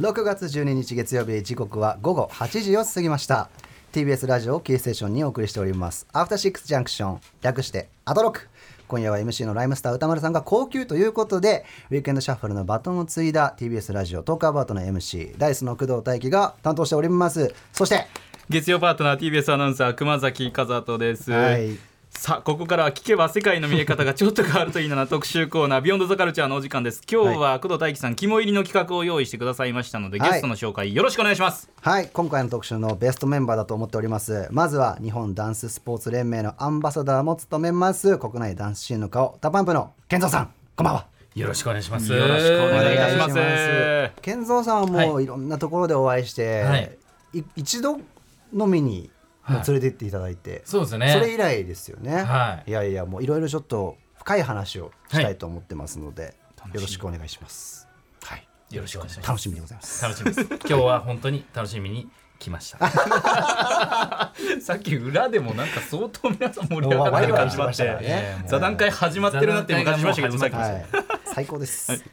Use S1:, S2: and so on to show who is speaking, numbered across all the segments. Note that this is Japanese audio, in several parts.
S1: 6月12日月曜日時刻は午後8時を過ぎました。TBS ラジオをキーステーションにお送りしております。アフターシックスジャンクション略してアトロク。今夜は MC のライムスター宇多丸さんが公休ということでウィークエンドシャッフルのバトンを継いだ TBS ラジオ TALK ABOUT の MC Da-iCE の工藤大輝が担当しております。そして
S2: 月曜パートナー TBS アナウンサー熊崎風斗です、
S1: はい
S2: さあここからは聞けば世界の見え方がちょっと変わるといいな特集コーナー Beyond the Culture のお時間です。今日は工藤大輝さん肝入りの企画を用意してくださいましたので、
S1: はい。
S2: ゲストの紹介よろしくお願いします。
S1: はい。今回の特集のベストメンバーだと思っております。まずは日本ダンススポーツ連盟のアンバサダーも務めます国内ダンスシーンの顔 DA PUMP の KENZO さん。こんばんは。
S3: よろしくお願いします。
S2: よろしくお願いいたします。
S1: KENZO さんはもうい。ろんなところでお会いして、
S3: はい。
S1: い一度飲みにも連れて行っていただいて、
S3: そうですね。
S1: それ以来ですよね、
S3: はい。
S1: やいやもういろいろちょっと深い話をしたいと思ってますので、よろしくお願いします。はい。
S3: よろしくお願いします。
S1: 楽しみでございます。
S3: 楽しみです。今日は本当に楽しみに来ました。
S2: さっき裏でもなんか相当皆さん盛り上がってる感じまし
S1: ましたからね。
S2: て座談会始まってるなっていう感じましたけどさっき
S1: はい最高です、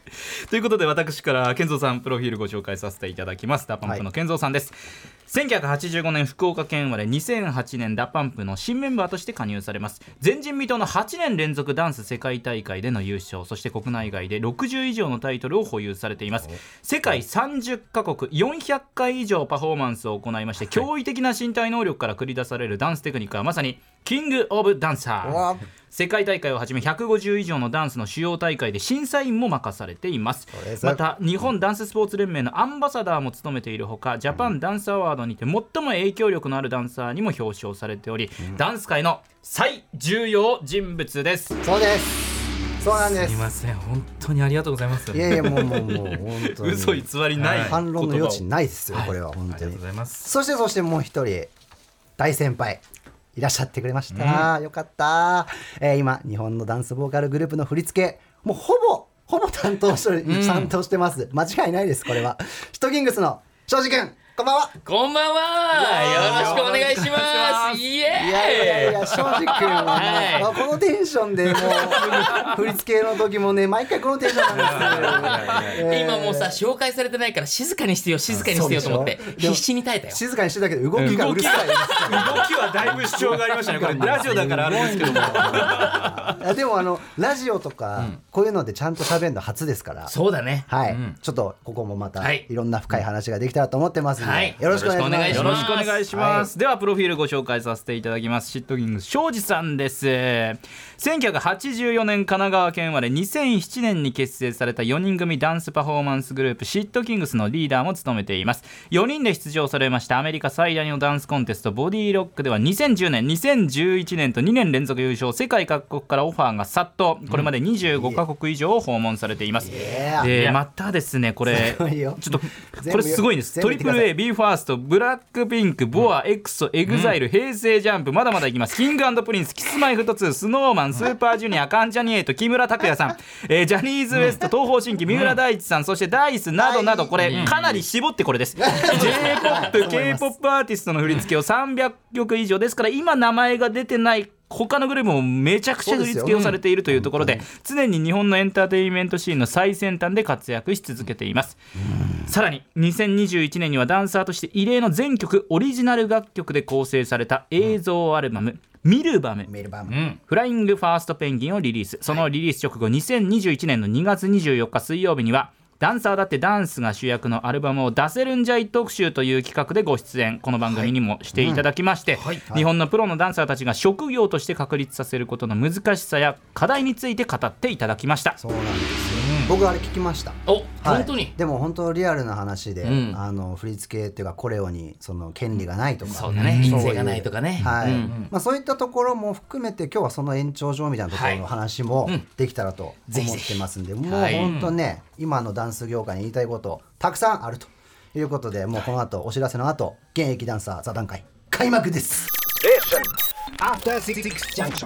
S2: ということで私から KENZO さんプロフィールご紹介させていただきます。 DA PUMP の KENZO さんです、1985年福岡県生まれ2008年 DA PUMP の新メンバーとして加入されます。前人未到の8年連続ダンス世界大会での優勝。そして国内外で60以上のタイトルを保有されています。世界30カ国400回以上パフォーマンスを行いまして驚異的な身体能力から繰り出されるダンステクニックはまさにキング・オブ・ダンサー世界大会をはじめ150以上のダンスの主要大会で審査員も任されています。また日本ダンススポーツ連盟のアンバサダーも務めているほかジャパンダンスアワードにて最も影響力のあるダンサーにも表彰されており、ダンス界の最重要人物です。
S1: そうです。そうなんです。す
S3: みません。本当にありがとうございます。
S1: いやいやもうもうもう本当に。
S2: 嘘偽りない
S3: はい。
S1: 反論の余地
S2: 言
S1: ないですよ、
S3: はい
S1: これは本
S3: ありがとう
S1: 当に
S3: ございます。
S1: そしてそしてもう一人大先輩いらっしゃってくれました、よかった、えー今日本のダンスボーカルグループの振り付けもうほぼほぼ担当して、担当してます。間違いないですこれは。シトキングスの庄司君こんばんは。
S4: こんばんは。よろしくお願いします。
S1: いやいやいや庄司君は、
S4: はい。
S1: まあこのテンションでもう振り付けの時もね毎回このテンションなんですよ、えー。
S4: 今もうさ紹介されてないから静かにしてよ静かにしてよと思って必死に耐えたよ。
S1: 静かにしてたけど動きがうるさい
S2: 動きはだいぶ主張がありましたね。これラジオだからあれですけども。
S1: あでもあのラジオとか、こういうのでちゃんと喋るの初ですから。
S4: そうだね。
S1: はい、
S4: うん。
S1: ちょっとここもまた
S4: はい。
S1: いろんな深い話ができたらと思ってます
S4: はい。
S1: よろしくお願いします。
S4: よろしくお願いします。
S2: よろしくお願いではプロフィールご紹介させていただきます。シットキング庄司さんです1984年神奈川県生まれ2007年に結成された4人組ダンスパフォーマンスグループ shit kingz のリーダーも務めています。4人で出場されましたアメリカ最大のダンスコンテスト BODY ROCK では2010年2011年と2年連続優勝世界各国からオファーが殺到。これまで25カ国以上を訪問されています、
S1: Yeah
S2: でまたですねこれちょっとこれすごいんです。トリプル A、b ファースト、ブラックピンク、ボア、エクソ、エグザイル、平成ジャンプ、まだまだいきます。 King & Prince、Kis-My-Ft2、Snow Man、SUPER JUNIOR、関ジャニ∞、木村拓哉さん、えージャニーズ WEST、東方神起、三浦大知さん、そしてダイスなどなど、これかなり絞ってこれです。J-POP、K-POP アーティストの振り付けを300曲以上ですから、今名前が出てない他のグループもめちゃくちゃ振り付けをされているというところで常に日本のエンターテインメントシーンの最先端で活躍し続けています。さらに2021年にはダンサーとして異例の全曲オリジナル楽曲で構成された映像アルバム「ミルバム」
S1: メールバム、
S4: うん。
S2: フライングファーストペンギンをリリース。そのリリース直後2021年の2月24日水曜日にはダンサーだってダンスが主役のアルバムを出せるんじゃい特集という企画でご出演。この番組にもしていただきまして、日本のプロのダンサーたちが職業として確立させることの難しさや課題について語っていただきました。
S1: そうなんですよ、僕あれ聞きました。
S4: お
S1: はい。
S4: 本当に？
S1: でも本当リアルな話で、
S4: うん。
S1: あの振り付けっていうかコレオにその権利がないとか、
S4: そうだね。
S1: ん。
S4: 印税がないとかね。
S1: はい
S4: うん
S1: まあ、そういったところも含めて今日はその延長上みたいなところの話も
S4: うん。
S1: できたらと思ってますんで、もう
S4: はい。
S1: 本当ね、今のダンス業界に言いたいことたくさんあるということでもうこの後お知らせの後現役ダンサー座談会開幕です。Junction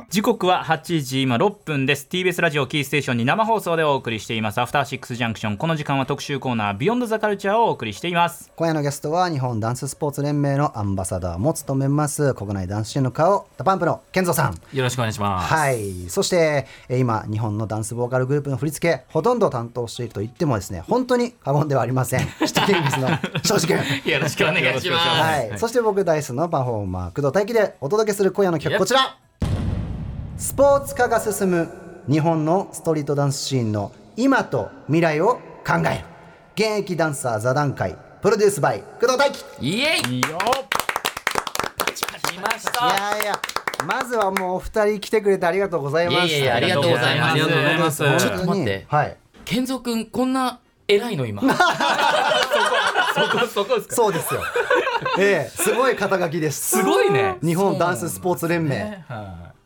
S2: 時刻は8時今6分です。TBS ラジオキーステーションに生放送でお送りしています。 After Six Junction この時間は特集コーナー Beyond The Culture をお送りしています。
S1: 今夜のゲストは日本ダンススポーツ連盟のアンバサダーも務めます国内ダンスシーンの顔 DA PUMP の KENZO さん。
S3: よろしくお願いします。
S1: はい。そしてえー今日本のダンスボーカルグループの振り付けほとんど担当していると言ってもですね本当に過言ではありません。shit kingzの庄司君
S4: よろしくお願いします。
S1: はい、そして僕ダイスのパフォーマー工藤大輝でお届けする今夜の曲こちら。スポーツ化が進む日本のストリートダンスシーンの今と未来を考える。現役ダンサー座談会プロデュースバイ工藤大輝
S4: イエイ。
S2: いいよ。
S4: 来まし
S1: いやいやまずはもうお二人来てくれてありがとうございます。
S4: いやいやありがとうございます。
S3: ありがとうございます。
S4: ちょっと待って。
S1: はい。
S4: 健三くんこんな偉いの今？
S2: そこそこですか？
S1: そうですよ ええすごい肩書きです。
S2: すごいね。
S1: 日本ダンススポーツ連盟。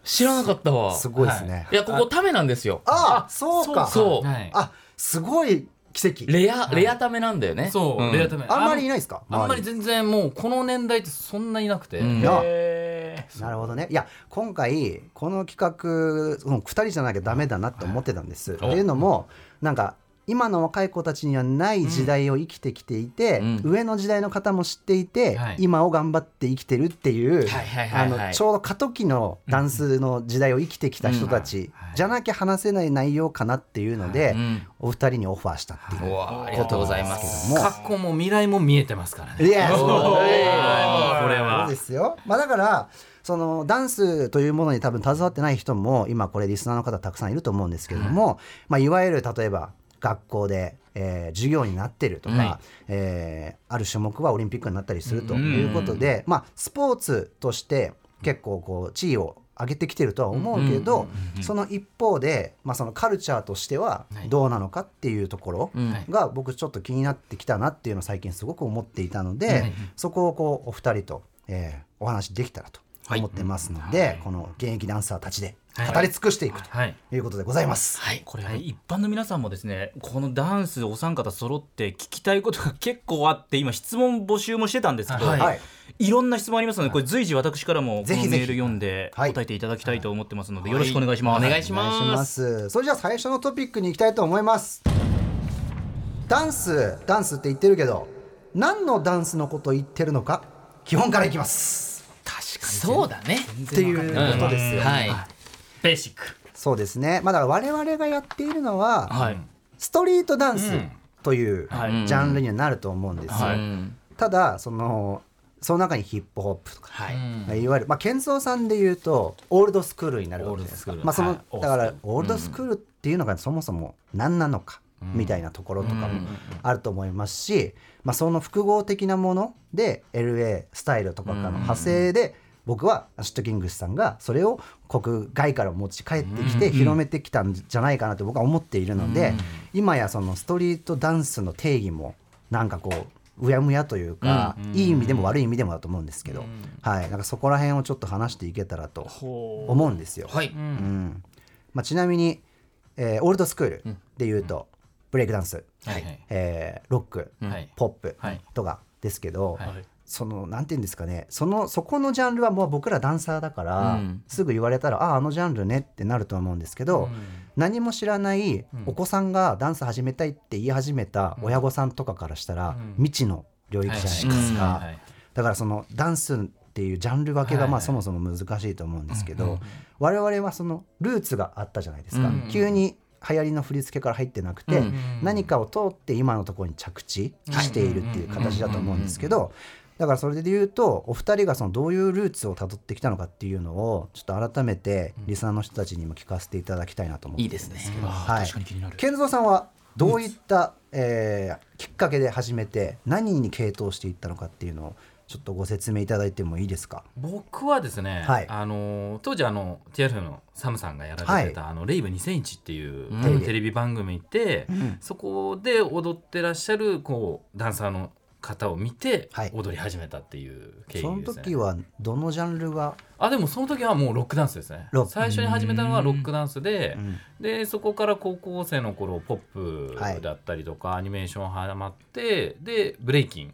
S4: 知らなかったわ。
S1: すごいですね、
S4: い。やここためなんですよ。
S1: あそうか。
S4: そう
S3: はい。
S1: あすごい奇跡。
S4: レアレアためなんだよね。
S3: そう、
S4: ん。
S3: レアタメ
S1: あんまりいないですか？
S3: あんまり全然もうこの年代ってそんないなくて、
S4: うん。
S1: いや
S2: へ
S1: なるほどね。いや今回この企画その2人じゃなきゃダメだなって思ってたんです。っていうのもなんか今の若い子たちにはない時代を生きてきていて、
S4: うん。
S1: 上の時代の方も知っていて、
S3: はい。
S1: 今を頑張って生きてるっていう、あのちょうど過渡期のダンスの時代を生きてきた人たちじゃなきゃ話せない内容かなっていうので、
S4: うん。
S1: お二人にオファーしたっていう
S4: うわありがとうございます。
S1: もう
S3: 過去も未来も見えてますからね。
S1: いやそうそう
S3: は
S1: ですよ。まあだからそのダンスというものに多分携わってない人も今これリスナーの方たくさんいると思うんですけれども、まあいわゆる例えば学校で、えー授業になってるとか、
S4: はい
S1: えーある種目はオリンピックになったりするということで、まあスポーツとして結構こう地位を上げてきてるとは思うけど、その一方で、まあ、そのカルチャーとしてはどうなのかっていうところ
S4: うん
S1: が僕ちょっと気になってきたなっていうのを最近すごく思っていたので、そこをこうお二人と、えーお話できたらと思ってますので、この現役ダンサーたちで語り尽くしていく
S3: はい。
S1: ということでございます。
S4: はい
S2: これ、一般の皆さんもですねこのダンスお三方揃って聞きたいことが結構あって今質問募集もしてたんですけど、
S3: はい
S1: はい
S2: いろんな質問ありますのでこれ随時私からもこのメール読んで
S1: はい
S2: 答えていただきたいと思ってますのでよろしくお願いします。
S4: お願いしま
S1: ますす。それじゃあ最初のトピックに行きたいと思います。ダンスダンスって言ってるけど何のダンスのことを言ってるのか基本からいきます。
S4: そうだね
S1: っていうことですよ。
S4: はい
S3: ベーシック。
S1: そうですね。まあだから我々がやっているのは、
S4: はい。
S1: ストリートダンス
S3: うん。
S1: という
S2: はい。
S1: ジャンルにはなると思うんですよ。
S2: はい。
S4: うん
S1: ただそのその中にヒップホップとか、
S4: はい。
S1: まあいわゆるまあ健三さんで言うとオールドスクールになるわけですか。まあその、
S3: はい。
S1: だからオールドスクールっていうのがそもそも何なのか、みたいなところとかもあると思いますし、まあ、その複合的なもので LA スタイルとかからの派生で、僕はシットキングスさんがそれを国外から持ち帰ってきて広めてきたんじゃないかなと僕は思っているので、今やそのストリートダンスの定義もなんかこううやむやというか、いい意味でも悪い意味でもだと思うんですけど、はい、なんかそこら辺をちょっと話していけたらと思うんですよ。
S4: はい
S1: う。ん。まあ、ちなみに、えーオールドスクールでいうと、ブレイクダンス、
S3: はい。
S1: えーロック、
S3: はい。
S1: ポップ
S3: はい。
S1: とかですけど、
S3: はい
S1: そのなんていうんですかね。そのそこのジャンルはもう僕らダンサーだから、
S4: うん。
S1: すぐ言われたらあああのジャンルねってなると思うんですけど、何も知らないお子さんがダンス始めたいって言い始めた親御さんとかからしたら、未知の領域じゃないですか、
S3: はい。
S1: だからそのダンスっていうジャンル分けがまあ
S3: はい
S1: そもそも難しいと思うんですけど、我々はそのルーツがあったじゃないですか、急に流行りの振り付けから入ってなくて、何かを通って今のところに着地しているっていう形だと思うんですけどだからそれで言うとお二人がそのどういうルーツをたどってきたのかっていうのをちょっと改めてリスナーの人たちにも聞かせていただきたいなと思って
S4: いいですね。
S1: はい、
S2: 確かに気になる。
S1: 健三さんはどういった、えーきっかけで始めて何に傾倒していったのかっていうのをちょっとご説明いただいてもいいですか？
S3: 僕はですね、
S1: はい。
S3: あの当時あの TRF のサムさんがやられてた、あのレイブ2001っていう、テレビ番組で、そこで踊ってらっしゃるこうダンサーの方を見て
S1: はい。
S3: 踊り始めたっていう経緯です
S1: そ
S3: ね。
S1: の時はどのジャンルが？
S3: あでもその時はもうロックダンスですね。最初に始めたのはロックダンスで、
S1: ん。
S3: でそこから高校生の頃ポ
S1: はい。
S3: ップだったりとか、アニメーションハマってでブレイキン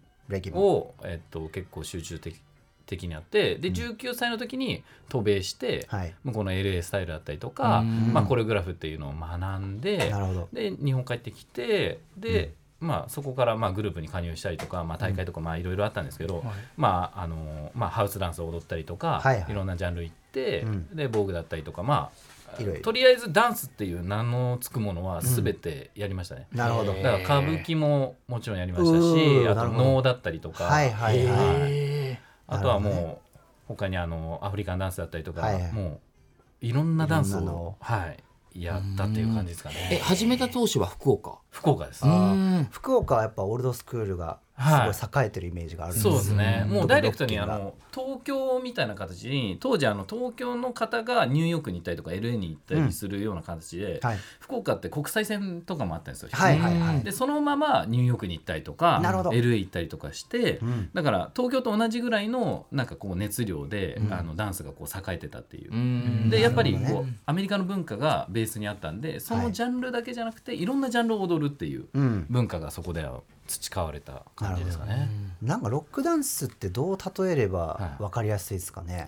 S3: を、えっと、結構集中的的にあってで19歳の時に渡米して、
S1: はい。
S3: 向こうの LA スタイルだったりとか、
S2: うん。
S3: まあ、コレオグラフっていうのを学んでで日本帰ってきてで、まあ、そこからまあグループに加入したりとか、まあ、大会とかまあいろいろあったんですけど、まああのまあ、ハウスダンスを踊ったりとか、
S1: はいはい。
S3: いろんなジャンル行って、
S1: うん。
S3: で防具だったりとかまあ
S1: いろいろ。
S3: とりあえずダンスっていう名のつくものは全てやりましたね。
S1: なるほど。
S4: へ
S3: だから歌舞伎ももちろんやりました
S1: う
S3: し
S1: ー
S3: あと能だったりとか、
S1: はいはいはい。
S4: へ
S3: あとはもう他にあのアフリカンダンスだったりとか、
S1: はいはい。
S3: もういろんなダンスを。はい、やったっていう感じですか
S4: え
S3: ね。
S4: 始めた当初は福岡？
S3: 福岡です。
S1: 福岡はやっぱオールドスクールがすごい栄えてるイメージがあるん
S3: そうですね、
S1: うん。
S3: もうダイレクトにあの東京みたいな形に当時あの東京の方がニューヨークに行ったりとか LA に行ったりするような形で、
S1: はい。
S3: 福岡って国際線とかもあったんですよ。
S1: はいはいはい。
S3: でそのままニューヨークに行ったりとか LA 行ったりとかして、
S1: うん。
S3: だから東京と同じぐらいのなんかこう熱量で、
S1: うん。
S3: あのダンスがこう栄えてたっていう。
S4: うん。
S3: でやっぱりこう、アメリカの文化がベースにあったんでそのジャンルだけじゃなくて、い、ろんなジャンルを踊るっていう
S1: うん。
S3: 文化がそこでは培われた感じですかね。
S1: なん。かロックダンスってどう例えれば
S3: はい。
S1: 分かりやすいですかね、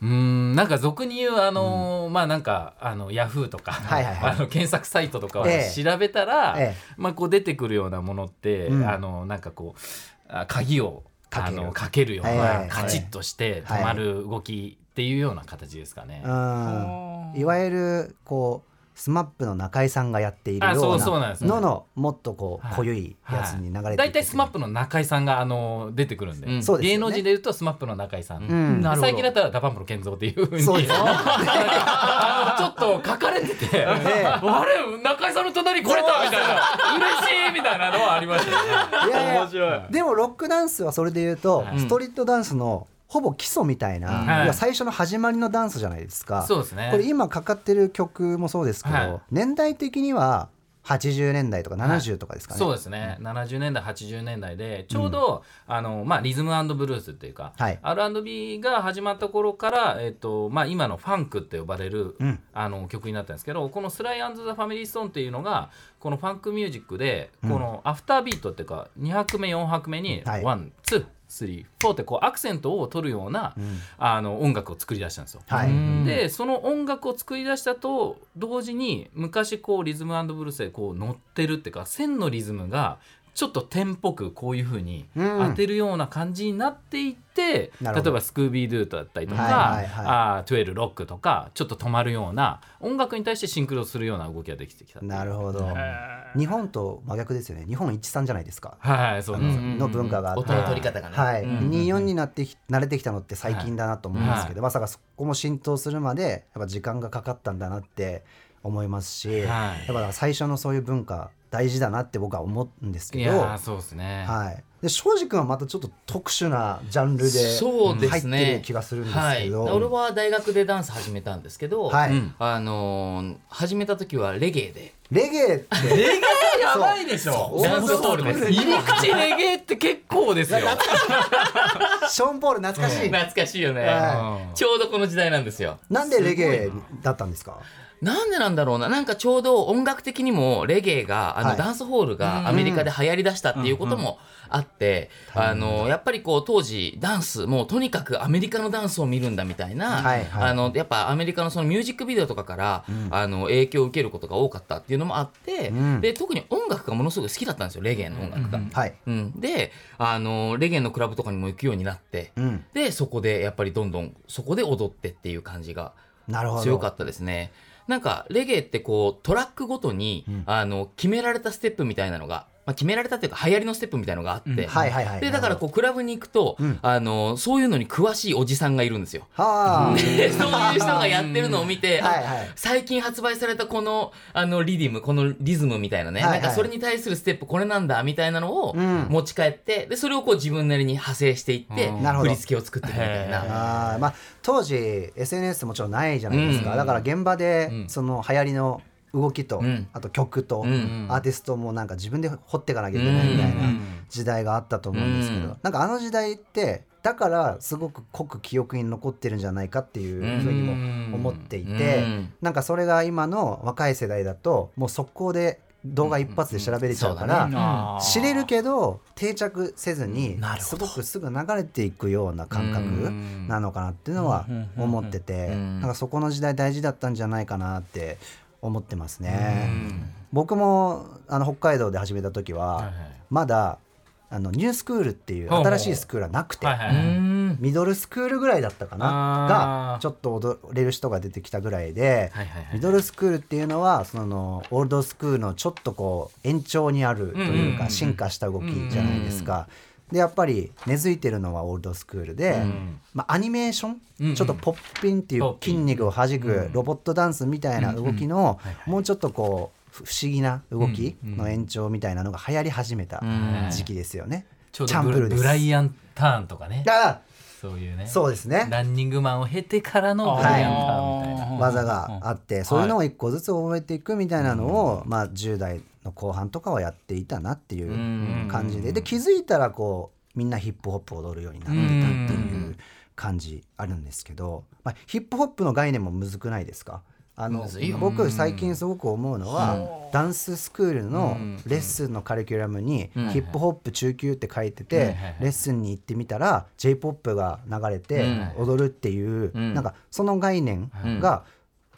S3: うーんなんか俗に言うあのーまあなんかあのヤフーとか、
S1: はいはいはい。
S3: あの検索サイトとかを
S1: ええ。
S3: 調べたら、
S1: ええ。
S3: まあこう出てくるようなものって、
S1: うん。
S3: あのなんかこうあ鍵を
S1: かける。
S3: あのかけるよう
S1: はいはいは
S3: ない。カチッとして
S1: はい。
S3: 止まる動きっていうような形ですかね。
S1: うん。いわゆるこうSMAP の中居さんがやっているよ
S3: う
S1: う
S3: そうなんですね。
S1: なののもっとこう
S3: はい
S1: 濃ゆい。やつに流れて
S3: 大体 SMAP の中居さんがあの出てくるんで、
S4: うん。
S1: そうですよね。
S3: 芸能人で言うと SMAP の中居さん、
S1: うん。
S2: なるほど。
S3: 最近だったら DA PUMP の KENZO っていうふうに。
S1: そうです
S3: ちょっと書かれてて、
S1: え。
S3: あれ中居さんの隣来れたみたいな。嬉しいみたいなのはありましたよね。
S1: いやいや。
S2: 面白い。
S1: でもロックダンスはそれで言うと、
S3: はい。
S1: ストリートダンスのほぼ基礎みたいな、
S3: はい、
S1: や最初の始まりのダンスじゃないですか。
S3: そうですね。
S1: これ今かかってる曲もそうですけど、
S3: はい、
S1: 年代的には80年代とか70とかですかね、
S3: そうですね、うん、70年代80年代でちょうど、うん、あのまあ、 rhythm blues っていうか、
S1: はい、
S3: R&B が始まった頃から、えっとまあ、今のファンクって呼ばれる、
S1: うん、
S3: あの曲になったんですけどこの「スライアンド・ザ・ファミリー・ストーン」っていうのがこのファンクミュージックでこのアフタービートっていうか2拍目4拍目に one two、はい34ってこうアクセントを取るような、うん、あの音楽を作り出したんですよ。
S1: はい、
S3: でその音楽を作り出したと同時に昔こうリズムブルースでこう乗ってるっていうか線のリズムがちょっと点っぽくこういう風に
S1: うん。
S3: 当てるような感じになっていって、
S1: なるほど。
S3: 例えばスクービードゥだったりとか、
S1: はいはいはい。
S3: あートゥエルロックとかちょっと止まるような音楽に対してシンクロするような動きができてきた
S1: なるほど。日本と真逆ですよね。日本一さんじゃないですか。
S3: はいそうなんですよ、
S1: の文化があって。
S4: 音の取り方がね。
S1: はい、
S4: うん。
S1: 24になってき慣れてきたのって最近だなと思うんですけど、まさかそこも浸透するまでやっぱ時間がかかったんだなって思いますし、
S3: はい。
S1: やっぱ最初のそういう文化大事だなって僕は思うんです
S3: い
S1: けど、
S3: そうですね、
S1: はい、で庄司君はまたちょっと特殊なジャンルで
S4: そうで
S1: 入って
S4: すね
S1: る気がするんです
S4: はい、
S1: けど、
S4: 俺は大学でダンス始めたんですけど、
S1: はい。
S3: うん。
S4: あのー始めた時はレゲエで。
S1: レゲエって。レゲエ
S3: やばいでしょ。
S4: ダンスホールです
S3: 入り口レゲエって結構ですよ。
S1: ショーン・ポール懐かしい、
S4: 懐かしいよね、
S1: は
S4: ちょうどこの時代なんですよ。
S1: なんでレゲエだったんですか？
S4: なんでなんだろうな。なんかちょうど音楽的にもレゲエがあの、
S1: はい。
S4: ダンスホールがアメリカで流行りだしたっていうこともあって、あのやっぱりこう当時ダンスもうとにかくアメリカのダンスを見るんだみたいな、
S1: はいはい。
S4: あのやっぱアメリカのそのミュージックビデオとかから、あの影響を受けることが多かったっていうのもあって、
S1: うん。
S4: で特に音楽がものすごく好きだったんですよレゲエの音楽が。
S1: はい、
S4: うん、であのレゲエのクラブとかにも行くようになって、
S1: うん、
S4: でそこでやっぱりどんどんそこで踊ってっていう感じが強かったですね。なんかレゲエってこうトラックごとに、あの決められたステップみたいなのが、まあ、決められたっていうか流行りのステップみたいなのがあって、
S3: うん。
S1: はいはいはい。
S4: でだからこうクラブに行くと、
S1: うん。
S4: あのそういうのに詳しいおじさんがいるんですよ。
S1: はあ、
S4: でそういう人がやってるのを見て、あ
S1: はいはい。
S4: 最近発売されたこのあのリディムこのリズムみたいなね、
S1: はいはい。
S4: なんかそれに対するステップこれなんだみたいなのを
S1: うん。
S4: 持ち帰ってでそれをこう自分なりに派生していって、振り付けを作っていくみたいな。
S1: あーまあ、当時 SNS もちろんないじゃないですか、
S4: うん。
S1: だから現場で
S3: うん。
S1: その流行りの動きと、
S4: うん。
S1: あと曲と、
S4: うん。
S1: アーティストもなんか自分で掘っていかなきゃいけないみたいな
S3: うん。
S1: 時代があったと思うんですけど、
S4: うん。
S1: なんかあの時代ってだからすごく濃く記憶に残ってるんじゃないかっていうふうにも思っていて、
S4: うん。
S1: なんかそれが今の若い世代だともう速攻で動画一発で調べれちゃうから、知れるけど定着せずにすごくすぐ流れていくような感覚
S2: うん
S1: なのかなっていうのは思ってて
S4: うん。
S1: なんかそこの時代大事だったんじゃないかなって思ってますね。僕もあの北海道で始めた時はまだあのニュースクールっていう新しいスクールはなくてミドルスクールぐらいだったかながちょっと踊れる人が出てきたぐらいでミドルスクールっていうのはそのオールドスクールのちょっとこう延長にあるという
S3: うんうんうんうん
S1: か進化した動きじゃないですか。でやっぱり根付いてるのはオールドスクールで、
S3: ん。
S1: まあ、アニメーション、
S3: うん。うん
S1: ちょっとポッピンっていう筋肉を弾く
S3: うん。
S1: ロボットダンスみたいな動きの
S3: はいはい
S1: もうちょっとこうふ不思議な動きの延長みたいなのが流行り始めた
S4: ん。
S1: 時期ですよね。チャンプルーです。
S3: ブライアンターンとかね。
S1: あ
S3: そういうね。
S1: そうですね。
S3: ランニングマンを経てからのブライアンターンみたいな。
S1: 技があってそういうのを一個ずつ覚えていくみたいなのを、まあ、10代の後半とかはやっていたなっていう感じで。で気づいたらこうみんなヒップホップを踊るようになってたっていう感じあるんですけど、まあ、ヒップホップの概念もむずくないですか？あの僕最近すごく思うのは、ダンススクールのレッスンのカリキュラムにヒップホップ中級って書いてて、レッスンに行ってみたら j p o p が流れて踊るっていう、
S4: ん。
S1: なんかその概念が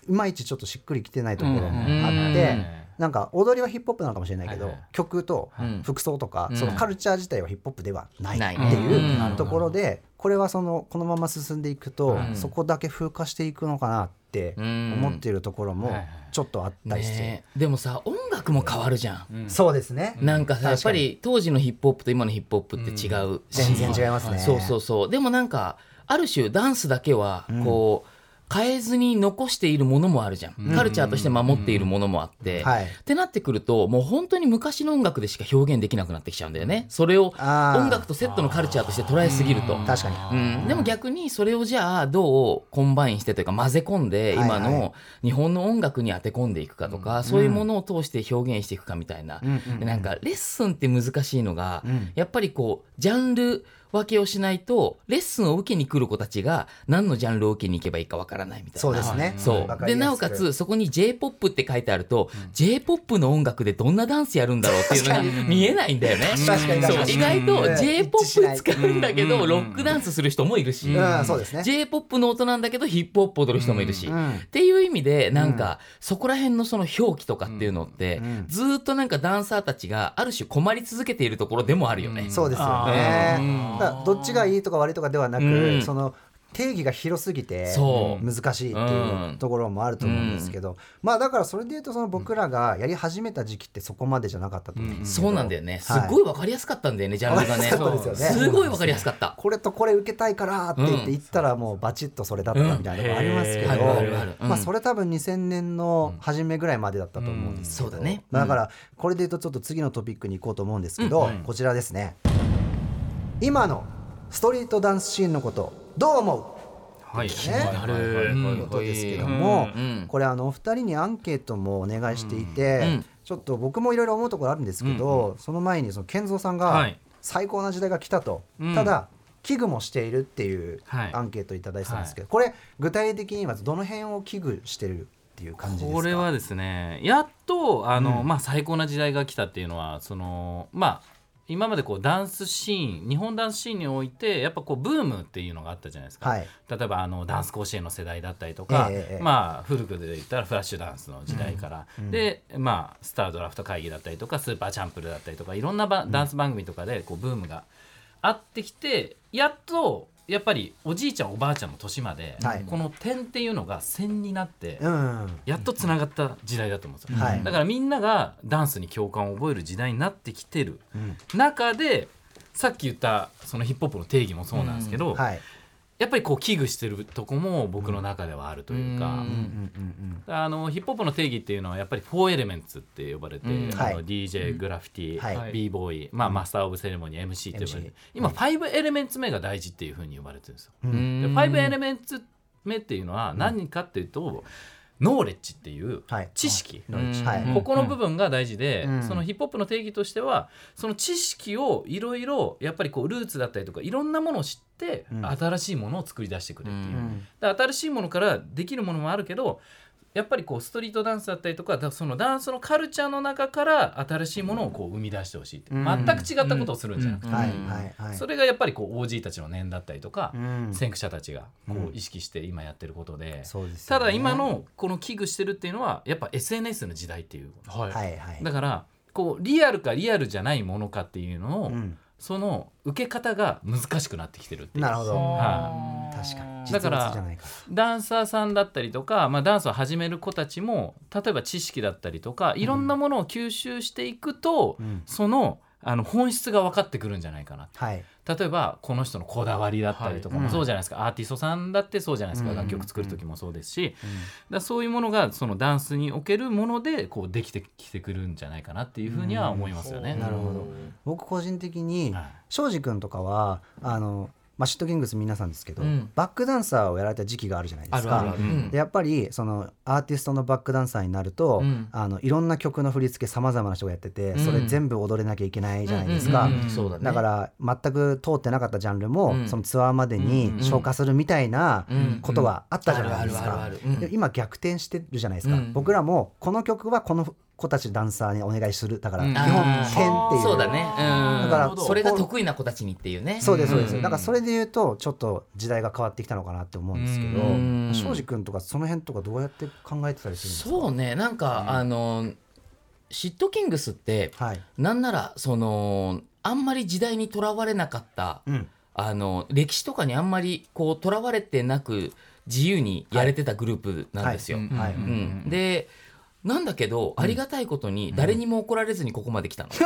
S1: いまいちちょっとしっくりきてないところもあって。なんか踊りはヒップホップなのかもしれないけど、
S3: はいはい。
S1: 曲と
S4: ん。
S1: 服装とか、
S4: うん。
S1: そのカルチャー自体はヒップホップではないっていう
S4: うん
S1: ところで、これはそのこのまま進んでいくと、そこだけ風化していくのかなって思っているところもちょっとあったりして、
S4: ねえ。でもさ音楽も変わるじゃん、
S1: そうですね、
S4: なんかさやっぱり当時のヒップホップと今のヒップホップって違うし、
S1: 全然違いますね。
S4: そうそうそう。でもなんかある種ダンスだけはこう、変えずに残しているものもあるじゃん、カルチャーとして守っているものもあって、
S1: はい。
S4: ってなってくるともう本当に昔の音楽でしか表現できなくなってきちゃうんだよね。それを音楽とセットのカルチャーとして捉えすぎると。
S1: 確かに、
S4: うん、でも逆にそれをじゃあどう combine してというか混ぜ込んで
S1: はい
S4: 今
S1: はい。
S4: の日本の音楽に当て込んでいくかとか、そういうものを通して表現していくかみたいな、でなんかレッスンって難しいのが、やっぱりこうジャンル分けをしないとレッスンを受けに来る子たちが何のジャンルを受けに行けばいいかわからないみたいな。
S1: そうですね。
S4: そうでなおかつそこに j p o p って書いてあると、j p o p の音楽でどんなダンスやるんだろうっていうのが見えないんだよね。
S1: 確かに確
S4: そう。意外と
S1: うん。
S4: J p o
S1: 一致しない
S4: p 使うんだけどロックダンスする人もいるし、
S1: うん。そうですね。
S4: J p o p の音なんだけどヒップホップ踊る人もいるし、
S1: うん。
S4: っていう意味でなんか、そこら辺のその表記とかっていうのって、ずーっとなんかダンサーたちがある種困り続けているところでもあるよね。
S1: そうですよ
S3: あ
S1: ね
S3: ー。
S1: だからどっちがいいとか悪いとかではなく、
S4: うん。
S1: その定義が広すぎて難しいっていうところもあると思うんですけど、まあだからそれで言うとその僕らがやり始めた時期ってそこまでじゃなかったと思うんですけど、
S4: そうなんだよね。す
S1: はい。
S4: ごいわかりやすかったんだよね、ジャンルがね。
S1: す
S4: ごいわかりやすかった。
S1: これとこれ受けたいからって言って言ったらもうバチッとそれだったみたいなのがありますけど、まあそれ多分2000年の初めぐらいまでだったと思うんですけど、
S4: うん。そうだね
S1: だからこれで言うとちょっと次のトピックに行こうと思うんですけど、こちらですね。今のストリートダンスシーンのことどう思う？
S3: はい。
S1: ね。
S3: なる
S1: ということですけども、
S4: うん
S1: これあのお二人にアンケートもお願いしていて、
S4: うん
S1: ちょっと僕もいろいろ思うところあるんですけど、その前にその健三さんが
S3: はい。
S1: 最高な時代が来たと、
S3: うん。
S1: ただ危惧もしているっていう
S3: はい。
S1: アンケートをいただいてたんですけど、これ具体的にまずどの辺を危惧してるっていう感じですか？
S3: これはですねやっとあの、まあ、最高な時代が来たっていうのはそのまあ今までこうダンスシーン日本ダンスシーンにおいてやっぱこうブームっていうのがあったじゃないですか、
S1: はい。
S3: 例えばあのダンス甲子園の世代だったりとか、
S1: ええええ。
S3: まあ古くで言ったらフラッシュダンスの時代から、でまあスタードラフト会議だったりとかスーパーチャンプルだったりとかいろんなばダンス番組とかでこうブームがあってきてやっとやっぱりおじいちゃんおばあちゃんの年まで、
S1: はい。
S3: この点っていうのが線になって、
S1: うん
S3: やっとつながった時代だと思うんですよ、
S1: はい。
S3: だからみんながダンスに共感を覚える時代になってきてる
S1: うん。
S3: 中でさっき言ったそのヒップホップの定義もそうなんですけど、
S1: はい
S3: やっぱりこう危惧してるとこも僕の中ではあるというか、あのヒップホップの定義っていうのはやっぱり4エレメンツって呼ばれて、
S4: うん。
S3: あの
S1: はい。
S3: DJ グラフィティ、
S1: はい。
S3: b ボーイ、まあ、マスター・オブ・セレモニー MC って呼ばれて。今5エレメンツ目が大事っていうふうに呼ばれてるんですよ。
S4: うん。
S3: で5エレメンツ目っていうのは何かっていうと、ノーレッジっていう
S1: はい。
S3: 知識、ここの部分が大事で、
S1: うん。
S3: そのヒップホップの定義としてはその知識をいろいろやっぱりこうルーツだったりとかいろんなものを知って、
S1: うん
S3: 新しいものを作り出してくれっていう、
S4: うん。
S3: 新しいものからできるものもあるけどやっぱりこうストリートダンスだったりとかだそのダンスのカルチャーの中から新しいものをこう生み出してほしいって、
S1: うん。
S3: 全く違ったことをするんじゃなくて、それがやっぱりこう OG たちの念だったりとか、
S1: うん。
S3: 先駆者たちがこ
S1: う
S3: 意識して今やってることで、ただ今のこの危惧してるっていうのはやっぱ SNS の時代っていう
S2: はい。
S3: だからこうリアルかリアルじゃないものかっていうのを、
S1: うん
S3: その受け方が難しくなってきてるっていう。
S1: なるほど。
S3: は
S1: 確かに。
S3: だからダンサーさんだったりとか、まあ、ダンスを始める子たちも例えば知識だったりとかいろんなものを吸収していくと、
S1: うん。
S3: そのあの本質が分かってくるんじゃないかな。
S1: はい。
S3: 例えばこの人のこだわりだったりとか
S1: はい。
S3: もそうじゃないですか、アーティストさんだってそうじゃないですか、
S1: うん。
S3: 楽曲作る時もそうですし、だからそういうものがそのダンスにおけるものでこうできてきてくるんじゃないかなっていうふうには思いますよね。
S1: なるほど僕個人的に
S3: はい。
S1: 庄司君とかはあのまあシットキングス皆さんですけど、
S4: うん。
S1: バックダンサーをやられた時期があるじゃないですか。
S4: うん。
S1: でやっぱりそのアーティストのバックダンサーになると、
S4: うん。
S1: あのいろんな曲の振り付けさまざまな人がやってて、
S4: うん。
S1: それ全部踊れなきゃいけないじゃないですか、
S4: だ
S1: から全く通ってなかったジャンルも、
S4: うん。
S1: そのツアーまでに
S4: うん
S1: 消化するみたいな
S4: うん。
S1: ことがあったじゃないですか。今逆転してるじゃないですか、
S4: うん。
S1: 僕らもこの曲はこの子たちダンサーにお願いする。だから
S3: うん。
S1: 基本
S4: あー
S1: 点っていう。
S4: そうだね。うん。
S1: だから
S4: それが得意な子たちにっていうね。
S1: そうですそうです、
S4: ん。
S1: だからそれで言うとちょっと時代が変わってきたのかなって思うんですけど
S4: うん。
S1: 庄司君とかその辺とかどうやって考えてたりするんですか？
S4: そうね。なんか、あのシットキングスって
S1: はい、
S4: なんならそのあんまり時代にとらわれなかった、
S1: うん。
S4: あの歴史とかにあんまりこうとらわれてなく自由にやれてたグループなんですよ。
S1: はい。はい。
S4: うん。でなんだけど、ありがたいことに誰にも怒られずにここまで来たの。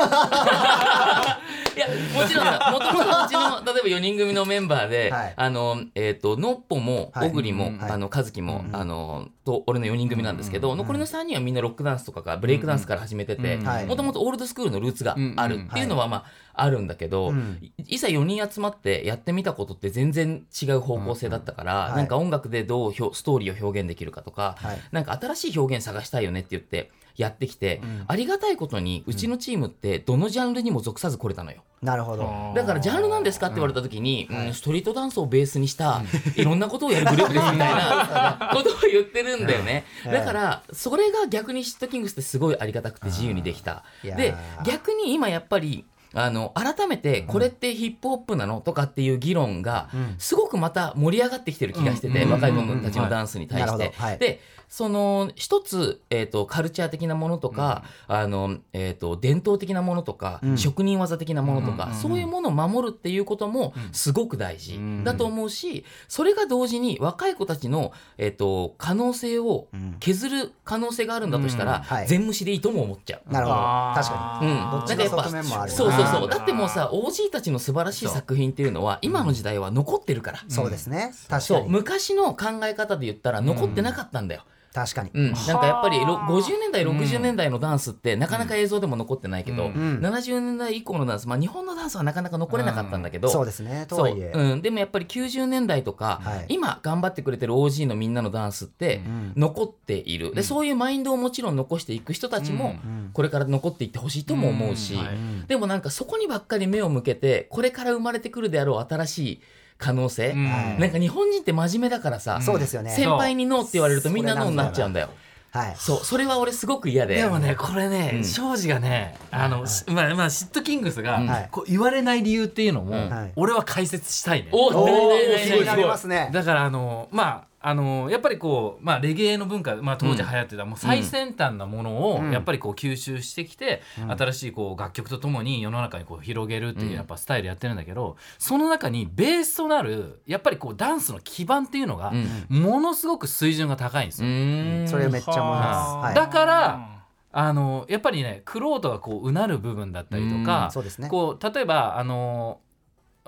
S4: いやもちろんさ もともとうちの例えば4人組のメンバーで、
S1: はい。
S4: あのえっ、とのっぽも
S1: はい。
S4: 小栗も、
S1: うんはい。
S4: あの和樹も、
S1: うん
S4: あのと俺の4人組なんですけど、残りの3人はみんなロックダンスとかがブレイクダンスから始めててもともとオールドスクールのルーツがあるっていうのはまああるんだけど、
S1: うん。
S4: いいざ4人集まってやってみたことって全然違う方向性だったから、
S1: はい。
S4: なんか音楽でどうひょストーリーを表現できるかとか、
S1: はい。
S4: なんか新しい表現探したいよねって言ってやってきて、ありがたいことにうちのチームってどのジャンルにも属さず来れたのよ。
S1: なるほど。
S4: だからジャンルなんですかって言われた時に、うんストリートダンスをベースにしたいろんなことをやるグループですみたいな ことを言ってるんだよね。
S1: うん。
S4: だからそれが逆にシットキングスってすごいありがたくて自由にできた。で逆に今やっぱりあの改めてこれってヒップホップなの？とかっていう議論がすごくまた盛り上がってきてる気がしてて、
S3: うん。
S4: 若い者たちのダンスに対して。でその一つ、えー、とカルチャー的なものとか、あのえー、と伝統的なものとか、
S1: うん。
S4: 職人技的なものとか、
S3: うん。
S4: そういうものを守るっていうこともすごく大事
S3: うん。
S4: だと思うしそれが同時に若い子たちの、えー、と可能性を
S1: うん。
S4: 削る可能性があるんだとしたら、
S1: うん。はい。
S4: 全無視でいいとも思っちゃう。
S1: なるほど。確か
S4: うん、
S1: どっちの側面もある
S4: そうそうそう。だってもうさ OG たちの素晴らしい作品っていうのは今の時代は残ってるから、
S1: にそうですね。確かに。
S4: 昔の考え方で言ったら残ってなかったんだよ、
S1: 確かに。
S4: うん、なんかやっぱりろ
S2: はあ
S4: 50年代60年代のダンスってなかなか映像でも残ってないけど、
S3: うん。
S1: うん。
S4: 70年代以降のダンス、まあ、日本のダンスはなかなか残れなかったんだけど、
S1: そうですねとはいえ。
S4: う。ん、でもやっぱり90年代とか、
S1: はい。
S4: 今頑張ってくれてる OG のみんなのダンスって
S1: ん。
S4: 残っている、でそういうマインドをもちろん残していく人たちも
S1: うん。
S4: これから残っていってほしいとも思うし、
S3: うん。はい。
S4: でもなんかそこにばっかり目を向けてこれから生まれてくるであろう新しい可能性、
S2: うん。
S1: はい
S4: なんか日本人って真面目だからさ、
S1: そうですよね。
S4: 先輩にノーって言われるとみんなノーになっちゃうんだよ。
S1: はい。
S4: そうそれは俺すごく嫌で。
S3: でもねこれね、
S4: うん。
S3: 庄司がねあの、しまあまあシットキングスが、
S1: はい。
S3: こう言われない理由っていうのも、
S1: はい。
S3: 俺は解説したいね。
S4: お
S1: おー
S4: 何々何々
S1: 気になりますね。
S3: だからあのまああのやっぱりこう、まあ、レゲエの文化、まあ、当時流行ってた、もう最先端なものを
S1: うん。
S3: やっぱりこう吸収してきて、新しいこう楽曲とともに世の中にこう広げるっていうやっぱスタイルやってるんだけど、その中にベースとなるやっぱりこうダンスの基盤っていうのが
S4: うん。
S3: ものすごく水準が高いんです
S4: う
S3: よ。
S1: それめっちゃ思います
S3: だからあのやっぱりねクロートがこううなる部分だったりとか、
S1: そうですね。
S3: こう例えばあの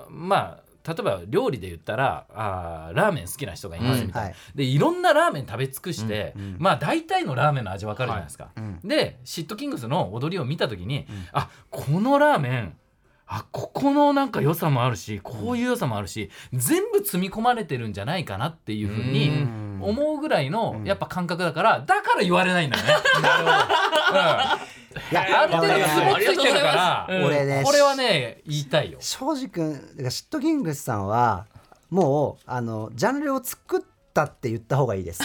S3: まあ例えば料理で言ったらあーラーメン好きな人がいますみたいな、
S1: はい。
S3: でいろんなラーメン食べ尽くして、
S1: うんうん。
S3: まあ大体のラーメンの味わかるじゃないですか、
S1: うん。
S3: でシットキングスの踊りを見た時に、あこのラーメンあここのなんか良さもあるしこういう良さもあるし、全部積み込まれてるんじゃないかなっていうふうに
S1: うん。
S3: 思うぐらいの
S1: うん。
S3: やっぱ感覚だからだから言われないんだよね。
S1: いや
S3: ある程度
S1: でもね
S3: ツボついてるから、
S4: うん。
S1: 俺ね
S3: これはね言いたいよ。
S1: 庄司君シットキングスさんはもうあのジャンルを作ったったって言った方がいいです。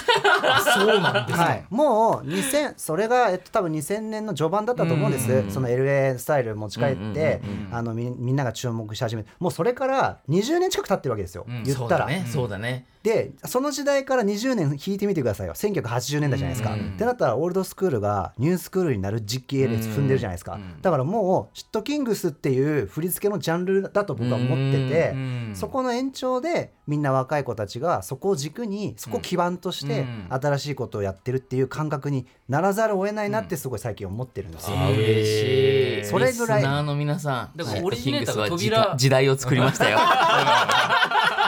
S4: そうなんです
S1: はい、もう2000それが、えっと、多分2000年の序盤だったと思うんです、
S4: うん
S1: その LA スタイル持ち帰って、
S4: うんうんうんうん。
S1: あのみみんなが注目し始めて。もうそれから20年近く経ってるわけですよ、言ったら。
S4: そうだね。そうだね。
S1: でその時代から20年引いてみてくださいよ。1980年代じゃないですか、
S4: うん。
S1: ってなったらオールドスクールがニュースクールになる時期列踏んでるじゃないですか、だからもうシットキングスっていう振り付けのジャンルだと僕は思ってて、
S3: うん。
S1: そこの延長でみんな若い子たちがそこを軸にそこを基盤として
S3: うん。
S1: 新しいことをやってるっていう感覚にならざるを得ないなってすごい最近思ってるんですよ。
S4: 嬉しい。
S1: それぐらい。
S4: リスナーの皆さん。
S3: だからオリジネーターが扉
S4: は時代を作りましたよ。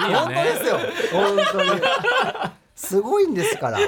S1: 本当ですよ。本当に。すごいんですから、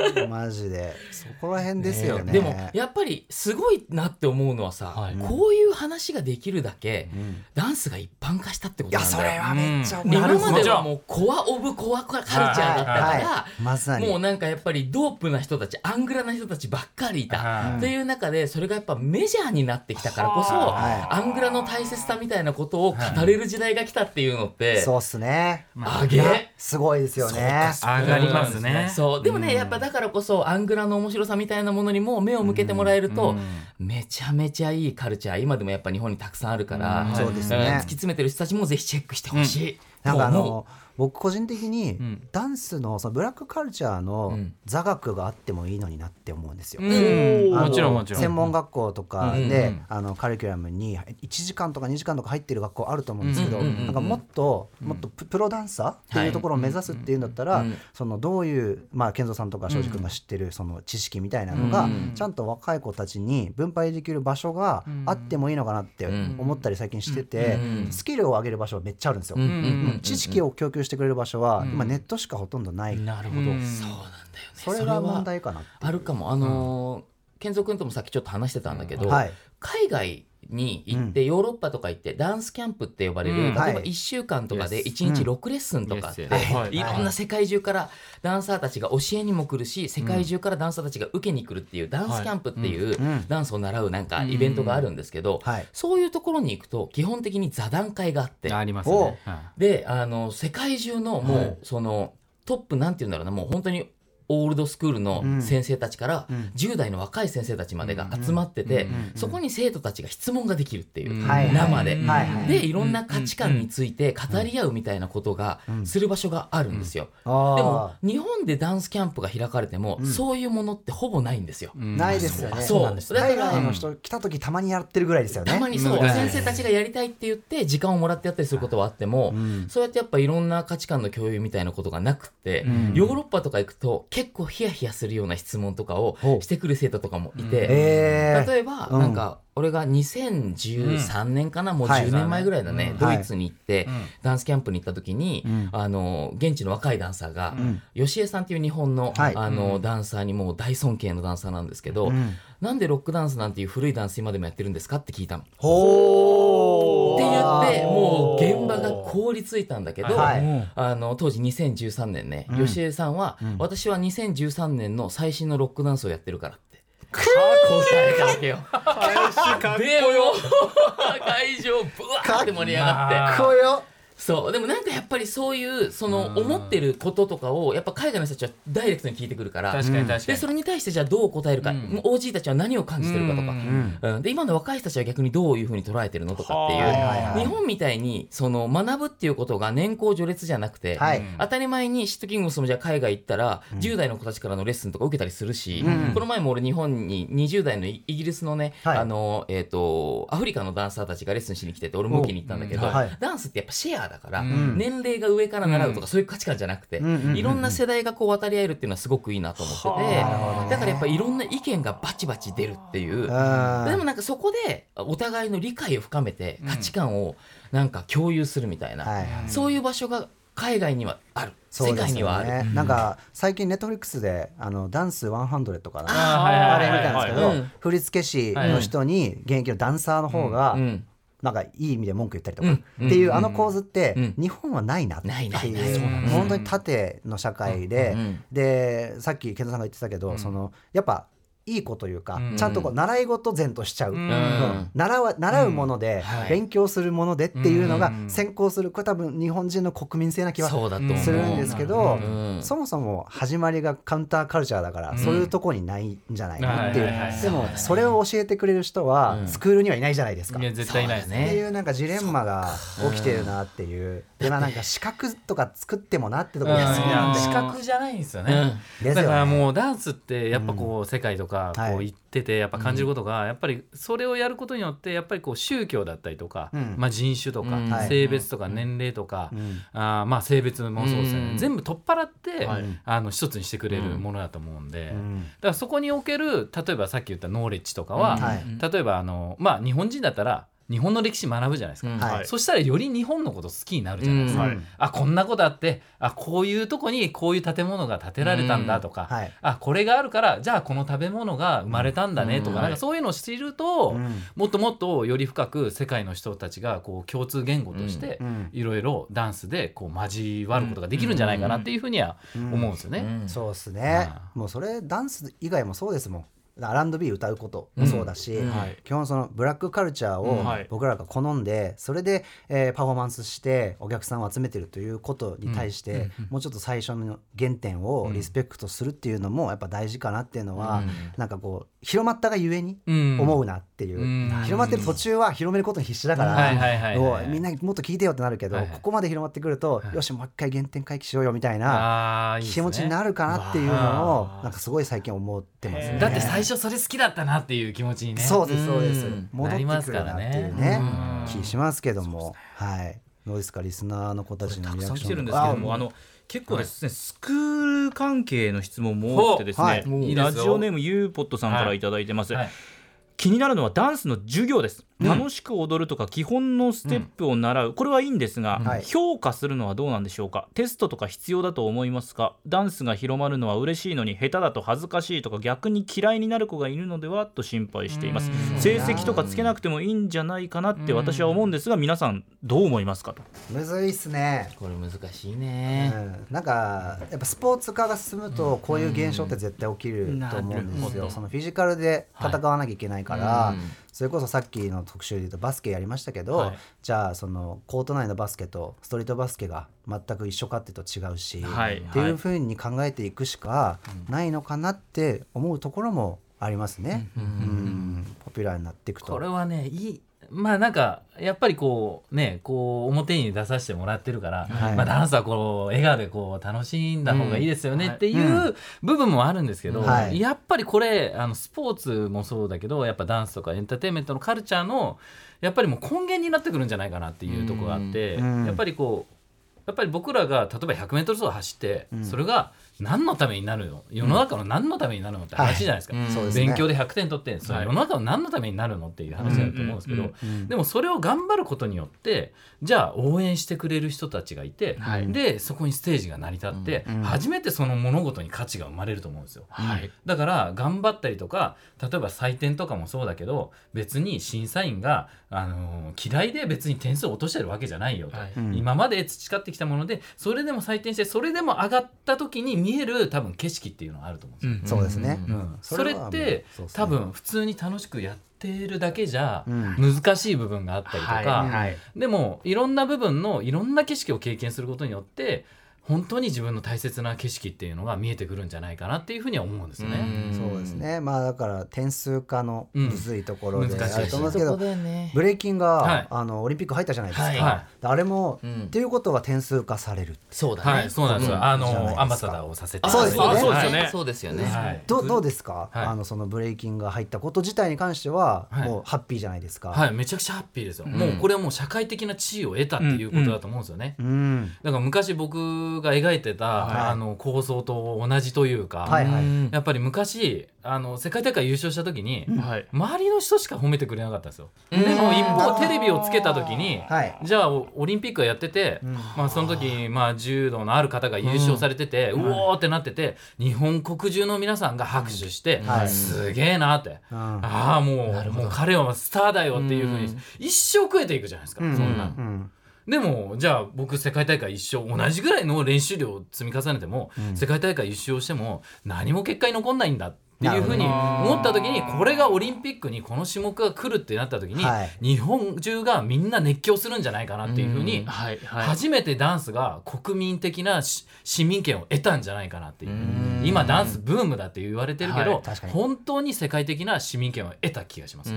S1: マジで。そこら辺ですよね。
S4: でもやっぱりすごいなって思うのはさ、
S3: はい。
S4: こういう話ができるだけ、
S1: ん。
S4: ダンスが一般化したってこ
S1: いやそ
S4: となんだよ。
S1: れはめっちゃ
S4: で
S1: なるほど。
S4: 今まではもうコア・オブ・コアカルチャーだったから、
S1: はいはいまさに
S4: もうなんかやっぱりドープな人たちアングラな人たちばっかりいた、
S3: はい
S4: という中でそれがやっぱメジャーになってきたからこそ、
S1: はい。
S4: アングラの大切さみたいなことを語れる時代が来たっていうのって、
S1: そうっすね。
S4: あげ？
S1: すごいですよね。
S3: 上がりますね。
S4: そう。でもね、やっぱだからこそアングラの面白さみたいなものにも目を向けてもらえると、めちゃめちゃいいカルチャー今でもやっぱ日本にたくさんあるから、
S3: うん。
S1: そうです
S4: ん突き
S1: ね。
S4: 詰めてる人たちもぜひチェックしてほしい、
S1: なんかあの僕個人的に
S3: ん。
S1: ダンスのそのブラックカルチャーの
S4: ん。
S1: 座学があってもいいのになって思うんですよ。
S3: もちろんもちろん。
S1: 専門学校とか
S4: うん。
S1: で、
S3: うん。
S1: あのカリキュラムに1時間とか2時間とか入ってる学校あると思うんですけど、なんかもっともっとププロダンサーっていうところを目指すっていうんだったら、
S4: うん
S1: そのどういうまあ健三さんとか庄司君が知ってるその知識みたいなのが、
S4: うん
S1: ちゃんと若い子たちに分配できる場所があってもいいのかなって思ったり最近してて、
S4: うん
S1: スキルを上げる場所はめっちゃあるんですよ。知識を供給してくれる場所は今ネットしかほとんどない、
S4: なるほど、
S3: うん。
S4: そうなんだよね。
S1: それが問題かな
S4: あるかも。あのー健三君ともさっきちょっと話してたんだけど、
S1: はい。
S4: 海外に行って、ヨーロッパとか行ってダンスキャンプって呼ばれる、
S3: うん。
S4: 例えば
S1: はい。
S4: 1週間とかで
S3: Yes
S4: 1日6レッスンとかあって、
S3: い。
S4: い。ろんな世界中からダンサーたちが教えにも来るし世界中からダンサーたちが受けに来るっていうダンスキャンプっていう
S1: うん。
S4: ダンスを習うなんかイベントがあるんですけど、
S1: はい。
S4: そういうところに行くと基本的に座談会があって
S3: あります
S1: お
S3: ね。は
S4: であの世界中のもう、
S1: はい。
S4: そのトップなんて言うんだろうなもう本当にオールドスクールの先生たちから、
S1: うん。
S4: 10代の若い先生たちまでが集まってて、
S3: うん。
S4: そこに生徒たちが質問ができるっていう、生で。でいろんな価値観について語り合うみたいなことがする場所があるんですよ。でも日本でダンスキャンプが開かれても、そういうものってほぼないんですよ。
S1: ないですよね。
S4: そう。なんですだから
S1: 海外の人来た時たまにやってるぐらいですよね。
S4: たまにそう、
S3: うん。
S4: 先生たちがやりたいって言って時間をもらってやったりすることはあっても、そうやってやっぱいろんな価値観の共有みたいなことがなくって、
S3: ん。
S4: ヨーロッパとか行くと結構ヒヤヒヤするような質問とかをしてくる生徒とかもいて、
S1: えー。
S4: 例えば、
S1: うん。
S4: なんか俺が2013年かな、もう
S1: はい。
S4: 10年前ぐらいだね、
S1: うん。
S4: ドイツに行って、
S3: うん。
S4: ダンスキャンプに行った時に、
S1: ん。
S4: あの現地の若いダンサーが、吉江さんっていう日本の,、
S1: はい。
S4: あのダンサーにもう大尊敬のダンサーなんですけど、
S1: ん。
S4: なんでロックダンスなんていう古いダンス今でもやってるんですかって聞いたの。って言ってもう現場が凍りついたんだけど、
S1: はい
S4: あの当時2013年ね、吉江さんは、私は2013年の最新のロックダンスをやってるからって答えたわけよ。でよ 会場ブワーって盛り上がって。
S1: かっこよ。
S4: そう。でもなんかやっぱりそういうその思ってることとかをやっぱ海外の人たちはダイレクトに聞いてくるから。
S3: 確かに確かに。
S4: でそれに対してじゃあどう答えるか、もう OG たちは何を感じてるかとか、うん。で今の若い人たちは逆にどういうふうに捉えてるのとかっていう、日本みたいにその学ぶっていうことが年功序列じゃなくて、
S1: はい。
S4: 当たり前にシットキングスもじゃあ海外行ったら、10代の子たちからのレッスンとか受けたりするし、この前も俺日本に20代のイイギリスのね、
S1: はい。
S4: あのえっ、とアフリカのダンサーたちがレッスンしに来てて俺も受けに行ったんだけど、
S1: おはい。
S4: ダンスってやっぱシェアだから、
S3: ん。
S4: 年齢が上から習うとかそういう価値観じゃなくて、
S1: んうんうん
S4: いろんな世代がこう渡り合えるっていうのはすごくいいなと思ってて、だからやっぱいろんな意見がバチバチ出るっていう。でもなんかそこでお互いの理解を深めて価値観をなんか共有するみたいな、
S1: はいはい。
S4: そういう場所が海外にはある、世界にはある。
S1: ね。なんか最近ネットフリックスであのダンス100とかな
S3: あ
S1: れ見たんですけど振付師の人に現役のダンサーの方が
S4: うん
S1: なんかいい意味で文句言ったりとか、
S4: うん。
S1: っていうあの構図って、
S4: うん。
S1: 日本はないなっていう。本当に縦の社会で、
S4: うん。
S1: でさっき健太さんが言ってたけど、そのやっぱいい子というか、
S3: うん。
S1: ちゃんとこう習い事前としちゃう、
S3: うん。
S1: うん習わ習うもので、
S4: はい。
S1: 勉強するものでっていうのが
S3: うん。
S1: 先行するこれ多分日本人の国民性な気はするんですけど、
S4: うん。
S1: そもそも始まりがカウンターカルチャーだから、
S3: うん。
S1: そういうとこにないんじゃないのっていう、でもそれを教えてくれる人は
S4: うん。
S1: スクールにはいないじゃないですか。
S3: いや絶対いないです
S4: そうだ
S1: って
S3: ね
S1: いうなんかジレンマが起きてるなっていう、でまあなんか資格とか作ってもなってところが好きなんで。
S3: 資格じゃないんですよね、
S4: うん。
S1: ですよね。
S3: だからもうダンスってやっぱこう世界とか
S1: はい
S3: こう行っててやっぱ感じることがやっぱりそれをやることによってやっぱりこう宗教だったりとか
S1: うん。
S3: まあ人種とか性別とか年齢とか
S1: うん。
S3: あーまあ性別もそうですね。全部取っ払って
S4: はい。
S3: あの一つにしてくれるものだと思うんで。
S1: うん。
S3: だからそこにおける例えばさっき言ったノーレッジとかは例えばあのまあ日本人だったら日本の歴史学ぶじゃないですか。
S4: うん。
S1: はい。
S3: そしたらより日本のこと好きになるじゃないですか。
S4: うん。
S1: はい。
S3: あこんなことあってあこういうとこにこういう建物が建てられたんだとか、
S1: はい。
S3: あこれがあるからじゃあこの食べ物が生まれたんだねとか,、
S4: うん。
S3: なんかそういうのを知ると、
S1: うん。
S3: もっともっとより深く世界の人たちがこう共通言語として
S1: うん。
S3: いろいろダンスでこう交わることができるんじゃないかなっていうふうには思うんですよね。
S4: うん。
S1: そうですね。
S3: あ
S1: もうそれダンス以外もそうですもん R&B 歌うこともそうだし、
S4: うん。
S3: はい。
S1: 基本そのブラックカルチャーを僕らが好んでそれで、えーパフォーマンスしてお客さんを集めてるということに対して、もうちょっと最初の原点をリスペクトするっていうのもやっぱ大事かなっていうのは、
S4: うん。
S1: なんかこう広まったがゆえに
S3: うん。
S1: 思うなっていう、
S3: うん。
S1: 広まってる途中は広めることに必死だから、みんなもっと聞いてよってなるけど、
S3: はいはい。
S1: ここまで広まってくると、よしもう一回原点回帰しようよみたいな気持ちになるかなっていうのをなんかすごい最近思ってますね。
S3: だって最初それ好きだったなっていう気持ちにね。
S1: そうですそうです。
S4: うん
S1: 戻ってくるなっていうね。
S3: うん。
S1: 気しますけども。はい。どうですかリスナーの子たちの
S2: たく
S1: リアクション
S2: さん来てるんですけども
S1: あ
S2: あの結構ですね、スクール関係の質問も多くてですね、
S1: はい。
S2: ラジオネームゆうぽっとさんからいただいてます、
S3: はい。
S2: 気になるのはダンスの授業です、楽しく踊るとか基本のステップを習う、これはいいんですが、
S1: はい。
S2: 評価するのはどうなんでしょうか？テストとか必要だと思いますか？ダンスが広まるのは嬉しいのに下手だと恥ずかしいとか逆に嫌いになる子がいるのではと心配しています。成績とかつけなくてもいいんじゃないかなって私は思うんですが皆さんどう思いますかと？
S1: むずいっすね。
S4: これ難しい
S1: うん。
S4: ね。
S1: なんかやっぱスポーツ化が進むとこういう現象って絶対起きると思うんですよ。そのフィジカルで戦わなきゃいけないから、
S4: うん
S1: それこそさっきの特集で言うとバスケやりましたけど、
S3: はい。
S1: じゃあそのコート内のバスケとストリートバスケが全く一緒かっていうと違うし、
S2: はい。
S1: っていうふうに考えていくしかないのかなって思うところもありますね。うん。ポピュラーになっていくと。
S3: これはねいいまあなんかやっぱりこうねこう表に出させてもらってるから、
S1: はい。
S3: まあ、ダンスはこう笑顔でこう楽しんだ方がいいですよねっていう部分もあるんですけど、
S1: はい。
S3: やっぱりこれあのスポーツもそうだけどやっぱダンスとかエンターテインメントのカルチャーのやっぱりもう根源になってくるんじゃないかなっていうところがあって、
S1: うん。
S3: やっぱりこうやっぱり僕らが例えば 100m 走走って、それが何のためになるの？世の中の何のためになるのって話じゃないですか、
S4: はい。
S3: 勉強で100点取ってそれ世の中の何のためになるのっていう話だと思うんですけど、でもそれを頑張ることによってじゃあ応援してくれる人たちがいて、
S2: はい。
S3: でそこにステージが成り立って、
S1: うん
S3: 初めてその物事に価値が生まれると思うんですよ。
S2: はい。
S3: だから頑張ったりとか例えば採点とかもそうだけど別に審査員が、あのー嫌いで別に点数を落としてるわけじゃないよと、今まで培ってきたものでそれでも採点してそれでも上がった時に見える多分景色っていうのがあると思うんですよ。
S1: そうですね。
S3: うん。
S1: そ
S3: それって多分普通に楽しくやってるだけじゃ
S1: うん。
S3: 難しい部分があったりとか、
S2: はいはい。
S3: でもいろんな部分のいろんな景色を経験することによって本当に自分の大切な景色っていうのが見えてくるんじゃないかなっていうふうには思うんですよね。
S1: そうですね。まあだから点数化のむずいところで
S3: うん難しい
S1: あると思うんですけど、
S4: そこだよね。
S1: ブレイキンが、
S3: はい
S1: あのオリンピック入ったじゃないですか。
S4: はい
S3: は
S1: あれも、
S4: うん
S1: っていうことは点数化される。
S4: そうだね。
S3: はい、そうなんですよ。
S4: ん
S3: あのアンバサダーをさせて
S1: あそうですよね
S3: はい
S2: そうですよね
S4: そうですよね。
S3: はい
S1: どうどうですか、
S3: はい
S1: あのそのブレイキンが入ったこと自体に関しては、
S3: はい
S1: もうハッピーじゃないですか。
S3: はい、めちゃくちゃハッピーですよ。
S4: ん
S3: もうこれはもう社会的な地位を得たっていうことだと思うんですよね。
S1: うん。
S3: だから昔僕が描いてた、
S1: はい。
S3: あの構想と同じというか、
S1: はいはい。
S4: うん。
S3: やっぱり昔あの世界大会優勝した時に、
S2: はい。
S3: 周りの人しか褒めてくれなかったんですよ。
S4: うん。
S3: でも一方テレビをつけた時に、
S1: はい。
S3: じゃあオオリンピックやってて、まあ、その時、まあ、柔道のある方が優勝されてて、うおーってなってて日本国中の皆さんが拍手して、
S1: はい。
S3: すげえなって、
S1: うん。
S3: ああもうもう彼はスターだよっていうふうに
S4: うん。
S3: 一生食えていくじゃないですか、
S1: うん。
S3: そんな。
S1: うん
S3: でもじゃあ僕世界大会一生同じぐらいの練習量を積み重ねても、世界大会一勝しても何も結果に残んないんだっっていうふうに思った時にこれがオリンピックにこの種目が来るってなった時に、
S1: はい。
S3: 日本中がみんな熱狂するんじゃないかなっていうふうに、初めてダンスが国民的なし市民権を得たんじゃないかなっていう。今ダンスブームだって言われてるけど、本当に世界的な市民権を得た気がします、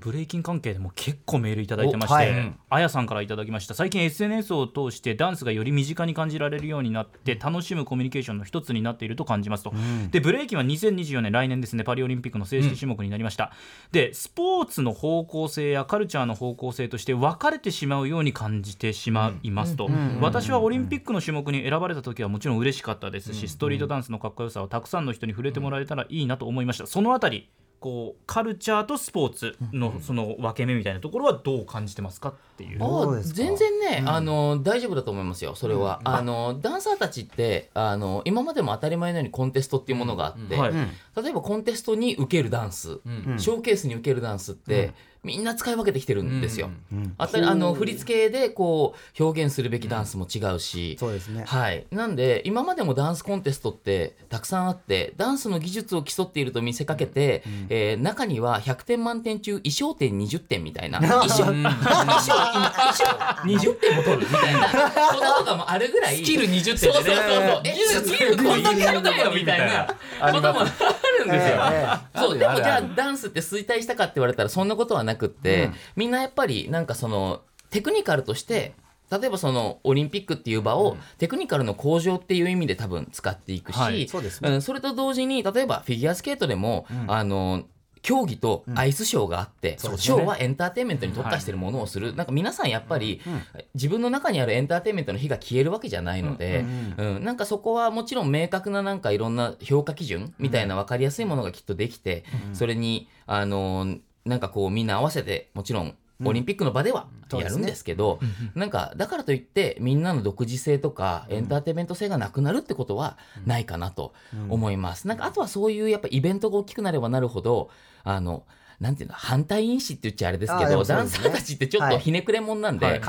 S2: ブレイキン関係でも結構メールいただいてまして、あやさんからいただきました。最近 SNS を通してダンスがより身近に感じられるようになって楽しむコミュニケーションの一つになっていると感じますと、でブレイキンは2024年来年ですねパリオリンピックの正式種目になりました、でスポーツの方向性やカルチャーの方向性として分かれてしまうように感じてしまいますと、私はオリンピックの種目に選ばれた時はもちろん嬉しかったですし、ストリートダンスのかっこよさをたくさんの人に触れてもらえたらいいなと思いました。そのあたりこうカルチャーとスポーツのその分け目みたいなところはどう感じてますか？っていう。
S4: 全然ね、あの大丈夫だと思いますよそれは、あのダンサーたちってあの今までも当たり前のようにコンテストっていうものがあって、
S2: はい。
S4: 例えばコンテストに受けるダンス、ショーケースに受けるダンスって、みんな使い分けてきてるんですよ。あたりあの振り付けでこう表現するべきダンスも違うし、
S1: そうですね。
S4: はい、なんで今までもダンスコンテストってたくさんあってダンスの技術を競っていると見せかけて、えー中には100点満点中衣装点20点みたいな。衣装衣装 20点も取るみたいな。こととかもあるぐらい。
S3: スキル20点でね。
S4: そうそうそうスキルこんなにあるんだよみたいな。こともあるんですよ。
S1: ええ
S4: そうでもじゃあダンスって衰退したかって言われたらそんなことはなくって、みんなやっぱりなんかそのテクニカルとして例えばそのオリンピックっていう場をテクニカルの向上っていう意味で多分使っていくし、
S2: はい。
S1: そうですね。
S4: うんそれと同時に例えばフィギュアスケートでも、あの競技とアイスショーがあって、ショーはエンターテインメントに特化してるものをする、なんか皆さんやっぱり、自分の中にあるエンターテインメントの火が消えるわけじゃないので、うんなんかそこはもちろん明確ななんかいろんな評価基準みたいな分かりやすいものがきっとできて、それにあのなんかこうみんな合わせてもちろんオリンピックの場ではやるんですけど、なんかだからといってみんなの独自性とかエンターテインメント性がなくなるってことはないかなと思います。なんかあとはそういうやっぱイベントが大きくなればなるほどあのなんていうの反対因子って言っちゃあれですけど
S1: ね。
S4: ダンサーたちってちょっとひねくれもんなんで、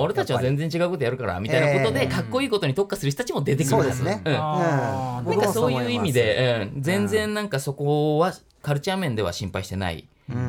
S4: 俺たちは全然違うことやるからみたいなことで、
S1: ええ
S4: かっこいいことに特化する人たちも出てくる
S1: ですね。
S4: うん。
S1: うん。
S4: なんかそういう意味で、うん、全
S1: うん
S4: 然なんかそこはカルチャー面では心配してない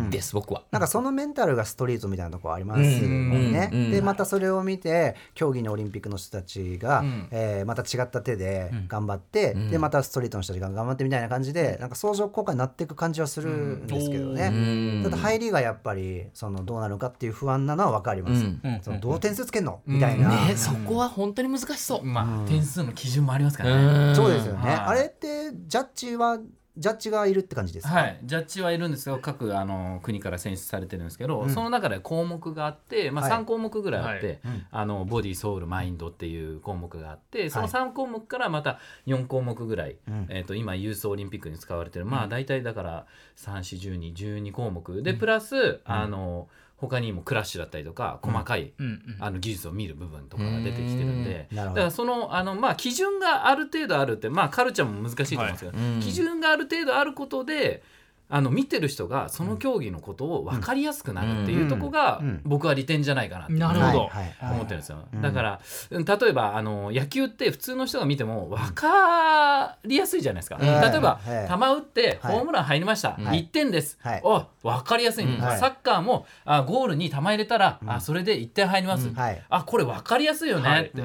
S4: です、僕は。
S1: なんかそのメンタルがストリートみたいなところありますもんね。
S4: うん。うん。
S1: でまたそれを見て競技のオリンピックの人たちが、
S3: ん
S1: えーまた違った手で頑張って、
S4: ん。
S1: でまたストリートの人たちが頑張ってみたいな感じでなんか相乗効果になっていく感じはするんですけどね。
S4: うん。
S1: ただ入りがやっぱりそのどうなるかっていう不安なのは分かります。
S4: うん。
S1: そのどう点数つけんのみたいな。
S4: ね、そこは本当に難しそう。
S3: まあ、点数の基準もありますからね、
S4: うん。
S1: そうですよね。
S3: はい
S1: あれってジャッジはジャッジがいるって感じですか？
S3: はい、ジャッジはいるんですよ各あの国から選出されてるんですけど、その中で項目があって、まあ、
S1: はい。
S3: 3項目ぐらいあって、
S2: はい。
S3: あのボディソウルマインドっていう項目があってその
S1: はい
S3: 3項目からまた4項目ぐらい、
S1: ん。
S3: えー、と今ユースオリンピックに使われてる、まあ大体だから341212項目。でプラス、あの他にもクラッシュだったりとか細かい、
S2: うんうん。
S3: あの技術を見る部分とかが出てきてるんでだからそのあの、まあ、基準がある程度あるって、まあ、カルチャーも難しいと思うんですけど、
S4: はい。うん。
S3: 基準がある程度あることであの見てる人がその競技のことを分かりやすくなるっていうところが、
S1: うん。
S3: 僕は利点じゃないかなって思ってるんですよ、
S1: うん
S3: だからうん。例えばあの野球って普通の人が見ても分かりやすいじゃないですか、
S1: はい。
S3: 例えば、
S1: はい。
S3: 球打って
S1: はい。
S3: ホームラン入りました、
S1: はい。
S3: 1点です、
S1: はい。
S3: お分かりやすい。サッカーもあゴールに球入れたら、あそれで1点入ります、
S1: はい。
S3: あこれ分かりやすいよねって、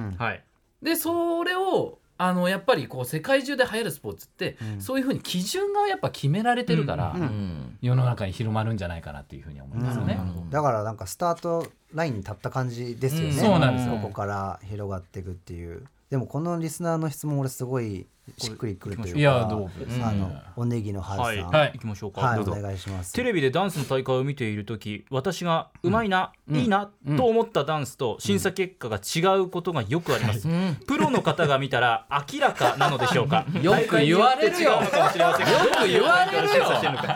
S3: でそれをあのやっぱりこう世界中で流行るスポーツって、そういうふうに基準がやっぱ決められてるから、
S1: うん。
S4: うん。
S3: 世の中に広まるんじゃないかなっていうふうに思いますよね。
S1: だからなんかスタートラインに立った感じですよね、
S3: うんそうなんですよ。
S1: ここから広がっていくっていう。でもこのリスナーの質問俺すごいしっくりくるというかあのおネギの春さん。
S2: はい、行きましょうか、
S1: はい、
S2: どうぞ。
S1: お願いします。
S2: テレビでダンスの大会を見ている時私がうまいな、いいな、と思ったダンスと審査結果が違うことがよくあります、プロの方が見たら明らかなのでしょうか。
S3: よく言われるよ。
S2: よって違うのかもしれませんが
S3: よく言われるよ。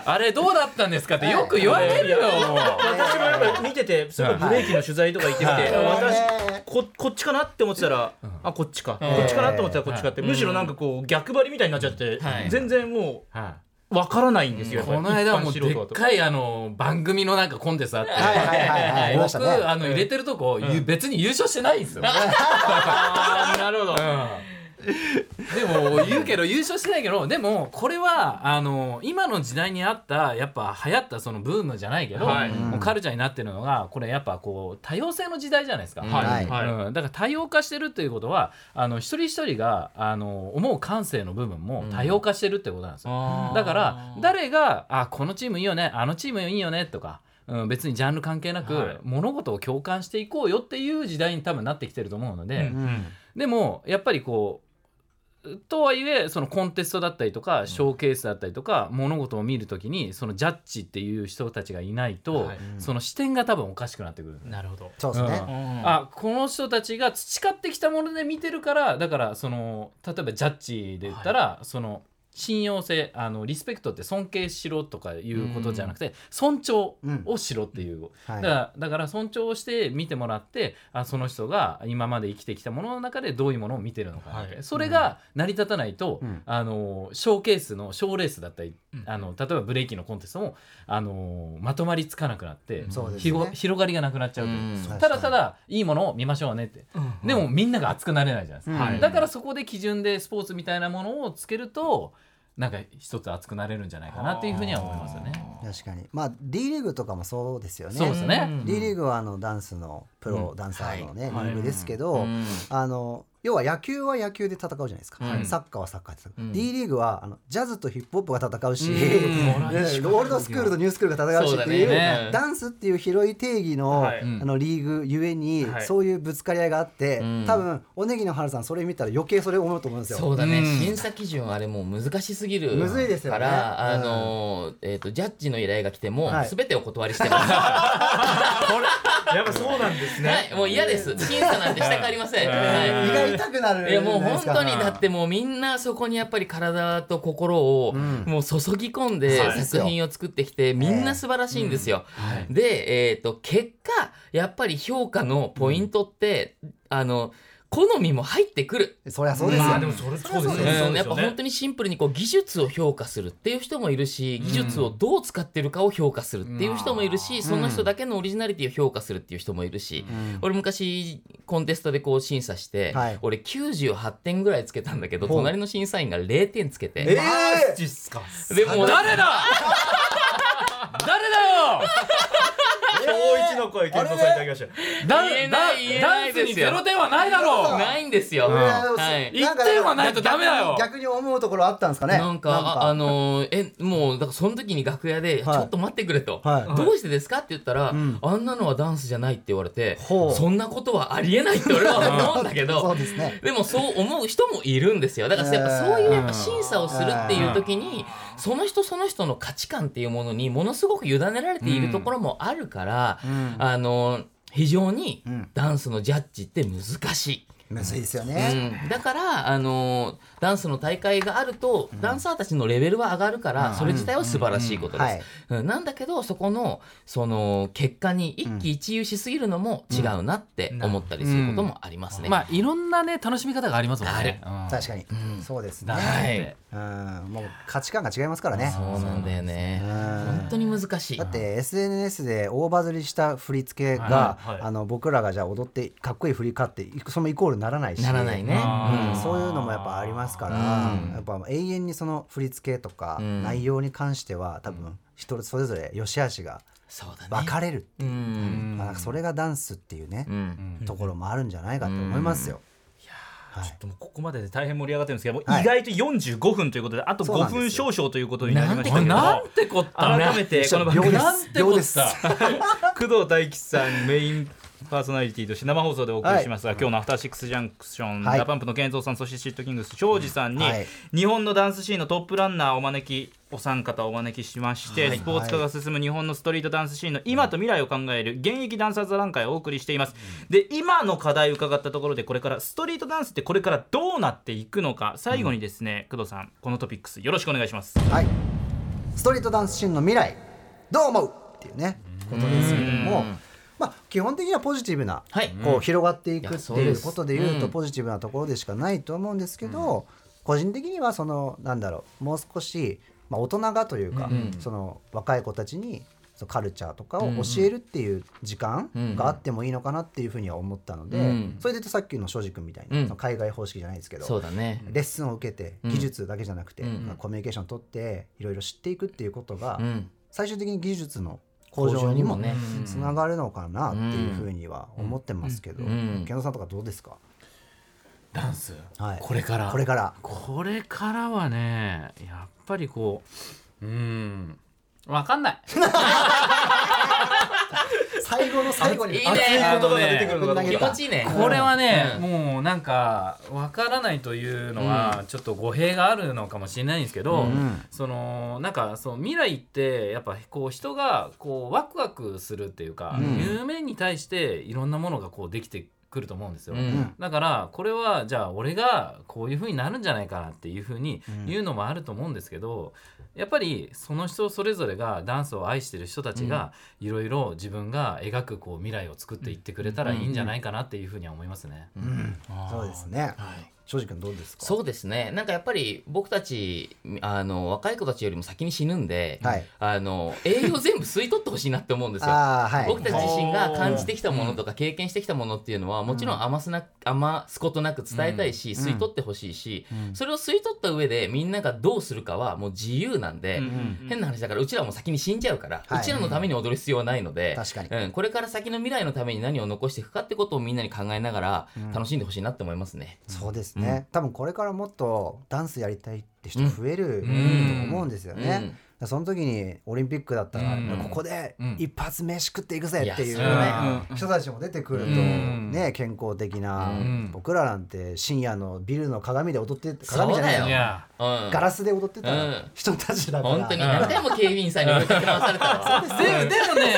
S3: あれどうだったんですかってよく言われるよ。
S2: 私もやっぱ見ててすごいブレーキの取材とか行ってみて、
S1: はい。
S2: 私ここっちかなって思ってたら、あこっちか、こっちかなって思ってたらこっちかって、むしろなんかこう逆張りみたいになっちゃって、
S4: はい。
S2: 全然も
S3: は
S2: うわからないんですよ、
S3: いこの間はもうでっかいあの番組のなんかコンテストあって、僕あの入れてるとこ、別に優勝してないんですよ。
S2: なるほど、
S3: でも言うけど優勝してないけどでもこれはあの今の時代にあったやっぱ流行ったそのブームじゃないけど、
S2: はい。
S3: もうカルチャーになってるのがこれやっぱこう多様性の時代じゃないですか。
S1: はい。
S2: はい。
S3: うん、だから多様化してるっていうことはあの一人一人があの思う感性の部分も多様化してるってことなんですよ。
S4: あー。
S3: だから誰があこのチームいいよねあのチームいいよねとか、うん、別にジャンル関係なく、
S2: はい。
S3: 物事を共感していこうよっていう時代に多分なってきてると思うので、
S2: うん。
S3: でもやっぱりこうとはいえそのコンテストだったりとかショーケースだったりとか物事を見るときにそのジャッジっていう人たちがいないと、
S2: はい。
S3: その視点が多分おかしくなってくる。
S2: なるほど。
S1: そうですね、
S3: うん。あこの人たちが培ってきたもので見てるからだからその例えばジャッジで言ったら、その信用性あのリスペクトって尊敬しろとかいうことじゃなくて、尊重をしろっていう、
S1: はい。
S3: だからだから尊重して見てもらってあその人が今まで生きてきたものの中でどういうものを見てるのか
S2: はい。
S3: それが成り立たないと、
S1: うん。
S3: あのショーケースのショーレースだったり、
S2: うん。
S3: あの例えばブレーキのコンテストもあのまとまりつかなくなって、
S1: そうですね。
S3: 広がりがなくなっちゃうう。
S4: うん。
S3: ただただいいものを見ましょうねって、でもみんなが熱くなれないじゃないですか、
S1: うん。
S3: だからそこで基準でスポーツみたいなものをつけるとなんか一つ熱くなれるんじゃないかなっていうふうには思いますよね。
S1: 確かに。まあ D リーグとかもそうですよね。
S3: そうですね、
S1: D リーグはあのダンスのプロダンサーのね、
S3: はい
S1: リーグですけど、
S4: うん。
S1: あの要は野球は野球で戦うじゃないですか、
S4: はい。
S1: サッカーはサッカーで戦う、
S4: うん。
S1: D リーグはあのジャズとヒップホップが戦うし、
S3: うん。
S1: ねロールドスクールとニュースクールが戦うしっていう
S3: ね。
S1: ダンスっていう広い定義の,、
S2: はい。
S1: あのリーグゆえに、
S2: はい。
S1: そういうぶつかり合いがあって、
S4: うん。
S1: 多分おネギの春さんそれ見たら余計それ思うと思うんですよ。
S4: そうだね、
S3: うん。
S4: 審査基準あれもう難しすぎる
S1: むずいですよね。
S4: から、
S1: うん。
S4: あのえー、とジャッジの依頼が来ても、
S1: はい。
S4: すべてお断りしてます。
S2: やっぱそうなんです
S4: はい、もう嫌です。審査なんてしたくありません。はい
S1: 胃が痛くなる
S4: いやもう本当にだってもうみんなそこにやっぱり体と心を
S1: ん。
S4: もう注ぎ込んで作品を作ってきてみんな素晴らしいんですよ。で、えー、と結果やっぱり評価のポイントって、あの好みも入ってくる。
S1: そりゃそうですよ、
S2: まあでもそれそうですね。
S4: うんやっぱ本当にシンプルにこう技術を評価するっていう人もいるし技術をどう使ってるかを評価するっていう人もいるし、その人だけのオリジナリティを評価するっていう人もいるし、俺昔コンテストでこう審査して、
S1: はい。
S4: 俺98点ぐらいつけたんだけど隣の審査員が0点つけて、
S1: え
S2: マ
S1: ー
S2: ジっすか。
S4: でも
S3: 誰だ。誰だよ
S2: 今日一の声検討されていただきました
S3: ダ
S4: 言えない言え
S3: ダンスに
S4: ないですよ。
S3: ゼロ点はないだろう。
S4: ないんですよ。
S1: いや
S4: はい。
S3: 一点はないとダメだよ。
S1: 逆に思うところあったんですかね？
S4: なんかああのーえもうだからその時に楽屋で「ち
S1: はい。
S4: ょっと待ってくれ」と「
S1: はい。
S4: どうしてですか?」って言ったら、
S1: ん。
S4: あんなのはダンスじゃない」って言われて
S1: ほう。
S4: そんなことはありえないって俺は思うんだけ
S1: そ
S4: ど
S1: うですね。
S4: でもそう思う人もいるんですよ。だからやっぱそういうやっぱ審査をするっていう時にその人その人の価値観っていうものにものすごく委ねられているところもあるから、
S1: ん
S4: あの非常に
S1: ん
S4: ダンスのジャッジって難しい。
S1: むずいですよね、
S4: うん、だから、あのーダンスの大会があると、ダンサーたちのレベルは上がるから、それ自体は素晴らしいことです、なんだけどそこのその結果に一喜一憂しすぎるのも違うなって思ったりすることもありますね。
S3: まあいろんなね楽しみ方がありますもんね。うん。
S1: 確かに、
S4: うん。
S1: そうですね、
S4: はい。
S1: うん。もう価値観が違いますからね。
S4: そうなんだよね。
S1: うん。
S4: 本当に難しい。
S1: だって SNS で大バズりした振り付けが、
S2: はい。はい。
S1: あの僕らがじゃあ踊ってかっこいい振りかってそのイコールにならないし
S4: ならないね。
S1: うん。
S2: うん
S1: そういうのもやっぱありますから、
S4: うん。
S1: やっぱ永遠にその振り付けとか
S4: うん。
S1: 内容に関しては多分人それぞれ良し悪しが。分かれる、
S4: う。ん。
S1: まあ、なんかそれがダンスっていうね
S4: う、ん。
S1: ところもあるんじゃないかと思いますよ。はい。
S2: でもここまでで大変盛り上がってるんですけど、もう
S1: はい。
S2: 意外と45分ということであと5
S1: そうなんですよ。
S2: 分少々ということになりましたけど。
S3: なんてこった
S2: 改めてこの番組。
S1: 秒です。
S3: なんてこった。
S2: 工藤大輝さんメインパーソナリティとして生放送でお送りしますが、今日の「 After Six Junction」
S1: はい。
S2: DA PUMP の KENZO さんそして shit kingz 庄司さんに、
S1: はい。
S2: 日本のダンスシーンのトップランナーをお招きお三方をお招きしまして、
S1: はい。
S2: スポーツ化が進む日本のストリートダンスシーンの今と未来を考える現役ダンサー座談会をお送りしています、で今の課題を伺ったところでこれからストリートダンスってこれからどうなっていくのか最後にですね、工藤さんこのトピックスよろしくお願いします。
S1: はい、ストリートダンスシーンの未来どう思うっていうねことですけども、まあ、基本的にはポジティブな、
S4: はい。
S1: こう広がっていくって
S4: いう
S1: ことでいうと
S4: うん。
S1: ポジティブなところでしかないと思うんですけど、個人的にはそのなんだろうもう少し、まあ、大人がというか、その若い子たちにそのカルチャーとかを教えるっていう時間があってもいいのかなっていうふうには思ったので、
S4: うん。
S1: それで言うとさっきの庄司君みたいに、
S4: うん。
S1: その海外方式じゃないですけど
S4: そうだね。
S1: レッスンを受けて技術だけじゃなくて、
S4: うん。
S1: コミュニケーションを取っていろいろ知っていくっていうことが、
S4: うん。
S1: 最終的に技術の向上にも
S4: ね
S1: つながるのかなっていうふうには思ってますけど、
S4: うん。
S1: 健三さんとかどうですか、
S3: ダンス、
S1: はい。
S3: これから。
S1: これから。
S3: これからはねやっぱりこううん。わかんない
S1: 最後の最後に
S4: いいね
S1: 熱い言葉が出てくるのかと思
S4: 気持ちいいね。
S3: これはね、
S4: うん。
S3: もうなんかわからないというのはちょっと語弊があるのかもしれないんですけど、
S1: ん。
S3: そのなんかそう未来ってやっぱこう人がこうワクワクするっていうか、
S1: うん。
S3: 夢に対していろんなものがこうできてくると思うんですよ。
S4: うん
S3: だからこれはじゃあ俺がこういう風になるんじゃないかなっていう風に言うのもあると思うんですけど、やっぱりその人それぞれがダンスを愛してる人たちがいろいろ自分が描くこう未来を作っていってくれたらいいんじゃないかなっていう風には思いますね。
S1: うんそうですね
S4: はい
S1: 庄司君どうですか？
S4: そうですね。なんかやっぱり僕たちあの若い子たちよりも先に死ぬんで、
S1: はい。
S4: あの栄養全部吸い取ってほしいなって思うんですよ。
S1: はい。
S4: 僕たち自身が感じてきたものとか経験してきたものっていうのはもちろん余すな余すことなく伝えたいし、吸い取ってほしいし、それを吸い取った上でみんながどうするかはもう自由なんで、変な話だからうちらも先に死んじゃうから、
S1: はい。う
S4: ちらのために踊る必要はないので、
S1: 確かに。
S4: うん、これから先の未来のために何を残していくかってことをみんなに考えながら楽しんでほしいなって思いますね。
S1: そうですね、多分これからもっとダンスやりたいって人増えると
S3: ん。
S1: 思うんですよね、その時にオリンピックだったら、
S3: うん。
S1: ここで
S3: うん。
S1: 一発飯食っていくぜっていう人たちも出てくると、
S3: うん。
S1: ね健康的な、
S3: うん。
S1: 僕らなんて深夜のビルの鏡で踊って鏡じゃないよガラスで踊ってた
S4: うん。
S1: 人たちだから、
S4: 本当に何回も警備員さんに追いかけ回されたわ。
S3: でもでもね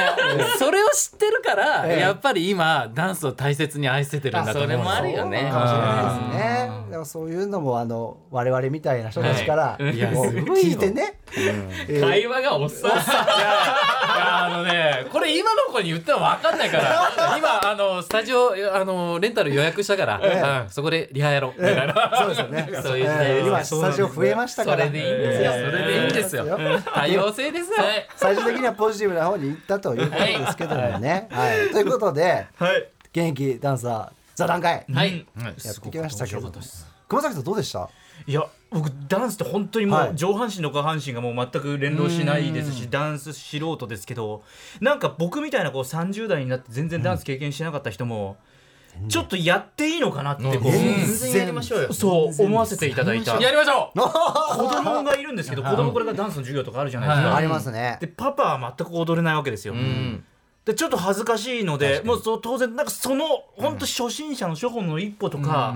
S3: それを知ってるから、
S1: ええ
S3: やっぱり今ダンスを大切に愛せてるんだと思うんですよ。
S4: あそれもあるよね。
S1: かもしれないですね。でもそういうのもあの我々みたいな人たちから、
S3: はい
S1: 聞いてね。えー
S3: 会話がおっさん。いあのねこれ今の子に言ったら分かんないから。今あのスタジオあのレンタル予約したから、うんそこでリハやろう。みたいな、
S1: そうですよね。
S4: そういう時代
S1: 今スタジオ増えましたから。
S4: それでいいんですよ。
S1: えー
S3: それでいいんですよ。多様性ですよ、
S4: はい
S1: 最終的にはポジティブな方に行ったということですけどもね。はい。ということで、現役ダンサー座談会
S4: はい。
S1: やってきましたけども。熊崎さんどうでした？
S2: いや僕ダンスって本当にも
S1: はい。う
S2: 上半身と下半身がもう全く連動しないですし、ダンス素人ですけどなんか僕みたいなこう30代になって全然ダンス経験してなかった人も、ちょっとやっていいのかなってこう、
S4: 全然。やりましょうよ。
S2: そう思わせていただいた。
S3: やりましょう。
S2: 子供がいるんですけど子供これからダンスの授業とかあるじゃないですか、
S3: はい
S1: ありますね。
S2: でパパは全く踊れないわけですよ、
S4: うん。
S2: でちょっと恥ずかしいのでもうそう当然なんかその本当初心者の初歩の一歩とか、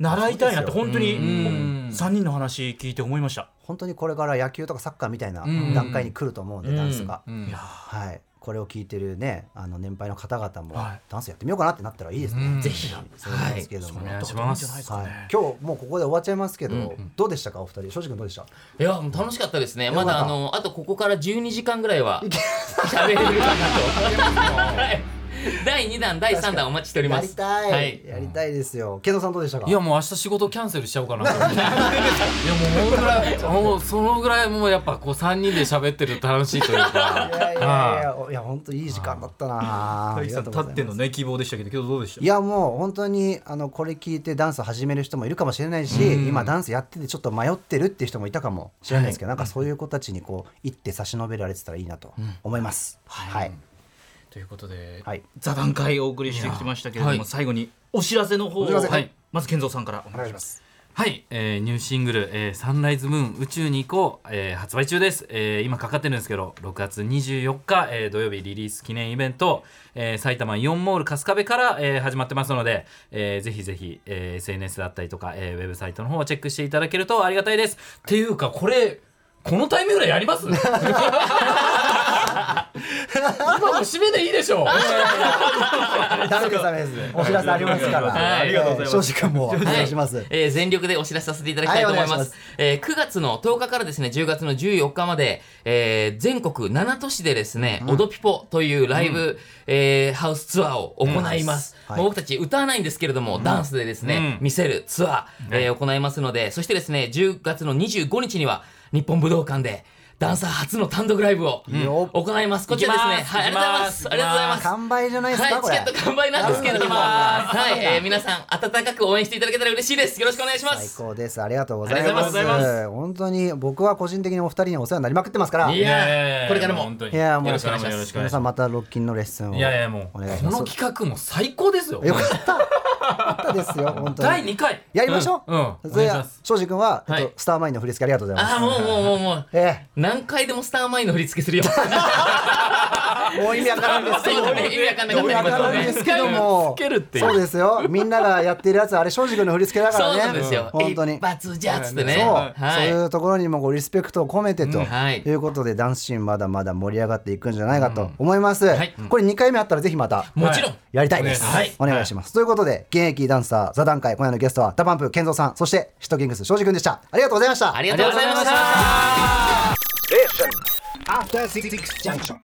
S2: 習いたいなって本当に
S3: ん。
S2: 3人の話聞いて思いました。
S1: 本当にこれから野球とかサッカーみたいな
S3: うん。
S1: 段階に来ると思うんで、ダンスが、
S3: うん。
S1: はい。これを聞いてるねあの年配の方々も、
S2: はい。
S1: ダンスやってみようかなってなったらいいですね、
S4: ぜひ。
S1: そうなんですけども、
S3: お願いします。
S1: はい、今日もうここで終わっちゃいますけど、どうでしたかお二人？庄司君どうでした？
S4: いや、楽しかったですね。まだあの、あとここから12時間ぐらいは喋れるかなと。は い第2弾、第3弾お待ちしており
S1: や
S4: ます。
S1: りたい、
S4: はい。
S1: やりたいですよ。ケンドさんどうでしたか？
S3: いやもう明日仕事キャンセルしちゃおうかな。いやもうそのぐらいもうそのぐらいもうやっぱこう3人で喋ってると楽しいというか。
S1: いやいやいやい。や本当いい時間だったな。あ
S2: 大
S1: りがとうございます。
S2: 地さん立ってのね希望でしたけど今日どうでした？
S1: いやもう本当にあのこれ聞いてダンス始める人もいるかもしれないし、今ダンスやっててちょっと迷ってるっていう人もいたかもしれないですけど、なんかそういう子たちにこう一手差し伸べられてたらいいなと思います。はい、
S2: ということで、
S1: はい。
S2: 座談会お送りしてきましたけれども、
S3: はい
S2: 最後にお知らせの方をはい、まず健三さんからお願いします。
S3: はい、えーニューシングル、えーサンライズムーン宇宙に行こう」えー発売中です、えー今かかってるんですけど6月24日、えー土曜日リリース記念イベント、えー埼玉イオンモール春日部から、えー始まってますので、えーぜひぜひ、えー SNS だったりとか、えーウェブサイトの方をチェックしていただけるとありがたいです。っていうかこれこのタイミングでやります？今もう締めでいいでしょ。
S1: ダメですダメです。お知らせありますから。
S4: はい。
S2: ありがとうございます。
S1: 庄司君もお願いします。
S4: えー全力でお知らせさせていただきたいと思います。えー9月の10日からですね、10月の14日まで、えー全国7都市でですね、オドピポというライブ、えーハウスツアーを行います。僕たち歌わないんですけれども、ダンスでですね、見せるツアー、えー行いますので、そしてですね、10月の25日には日本武道館で、ダンサー初の単独ライブを
S1: よ
S4: 行います。こちらですね。はい、ありがとうございます。ありがとうございます。
S1: 完売じゃないですか、
S4: はい、
S1: これ
S4: チケット完売なんです。けれども、はい、えー皆さん温かく応援していただけたら嬉しいです。よろしくお願いしま
S1: 最
S4: す。
S1: 高です。ありがとうございます。本当に僕は個人的にお二人にお世話になりまくってますから。
S4: い
S1: い
S4: やーこれからも。
S3: 本当に。
S1: いやもう
S4: よろしくお願いします。
S3: よろしくお願いしま
S1: 皆さんまたロッキンのレッスンを
S3: すいやいやもう
S1: お願いします。
S3: この企画も最高ですよ。
S1: よかったよかったですよ 本当に。
S3: 第2回。
S1: やりましょう、
S3: うん。うん。
S1: それでは庄司君は、えっと
S4: はい
S1: スターマインの振り付けありがとうございます。
S4: あー、もうもうもうもう。
S1: え
S4: 何回でもスターマインの振り付けするよ。
S1: えもう意味わからんですけど
S4: そうね意味わかんなかった
S1: 意味わからんですけども。
S3: つけるっていう。
S1: そうですよ。みんながやってるやつあれ庄司君の振り付けだか
S4: そう
S1: らね
S4: なんですよ。
S1: 本当に。
S4: 一発じゃっつってね。
S1: そう、
S4: はい。
S1: そういうところにもこうリスペクトを込めてと、
S4: うん。はい。
S1: い、うことでダンスシーンまだまだ盛り上がっていくんじゃないかと思います、
S4: はい。
S1: これ2回目あったらぜひまた
S4: もちろん。
S1: やりたいです、
S3: はい。
S1: お願いします、ということで現役ダンサー座談会今夜のゲストは DA PUMP KENZO さんそして shit kingz 庄司君でした。ありがとうございました。
S4: ありがとうございました。
S1: After Six Junction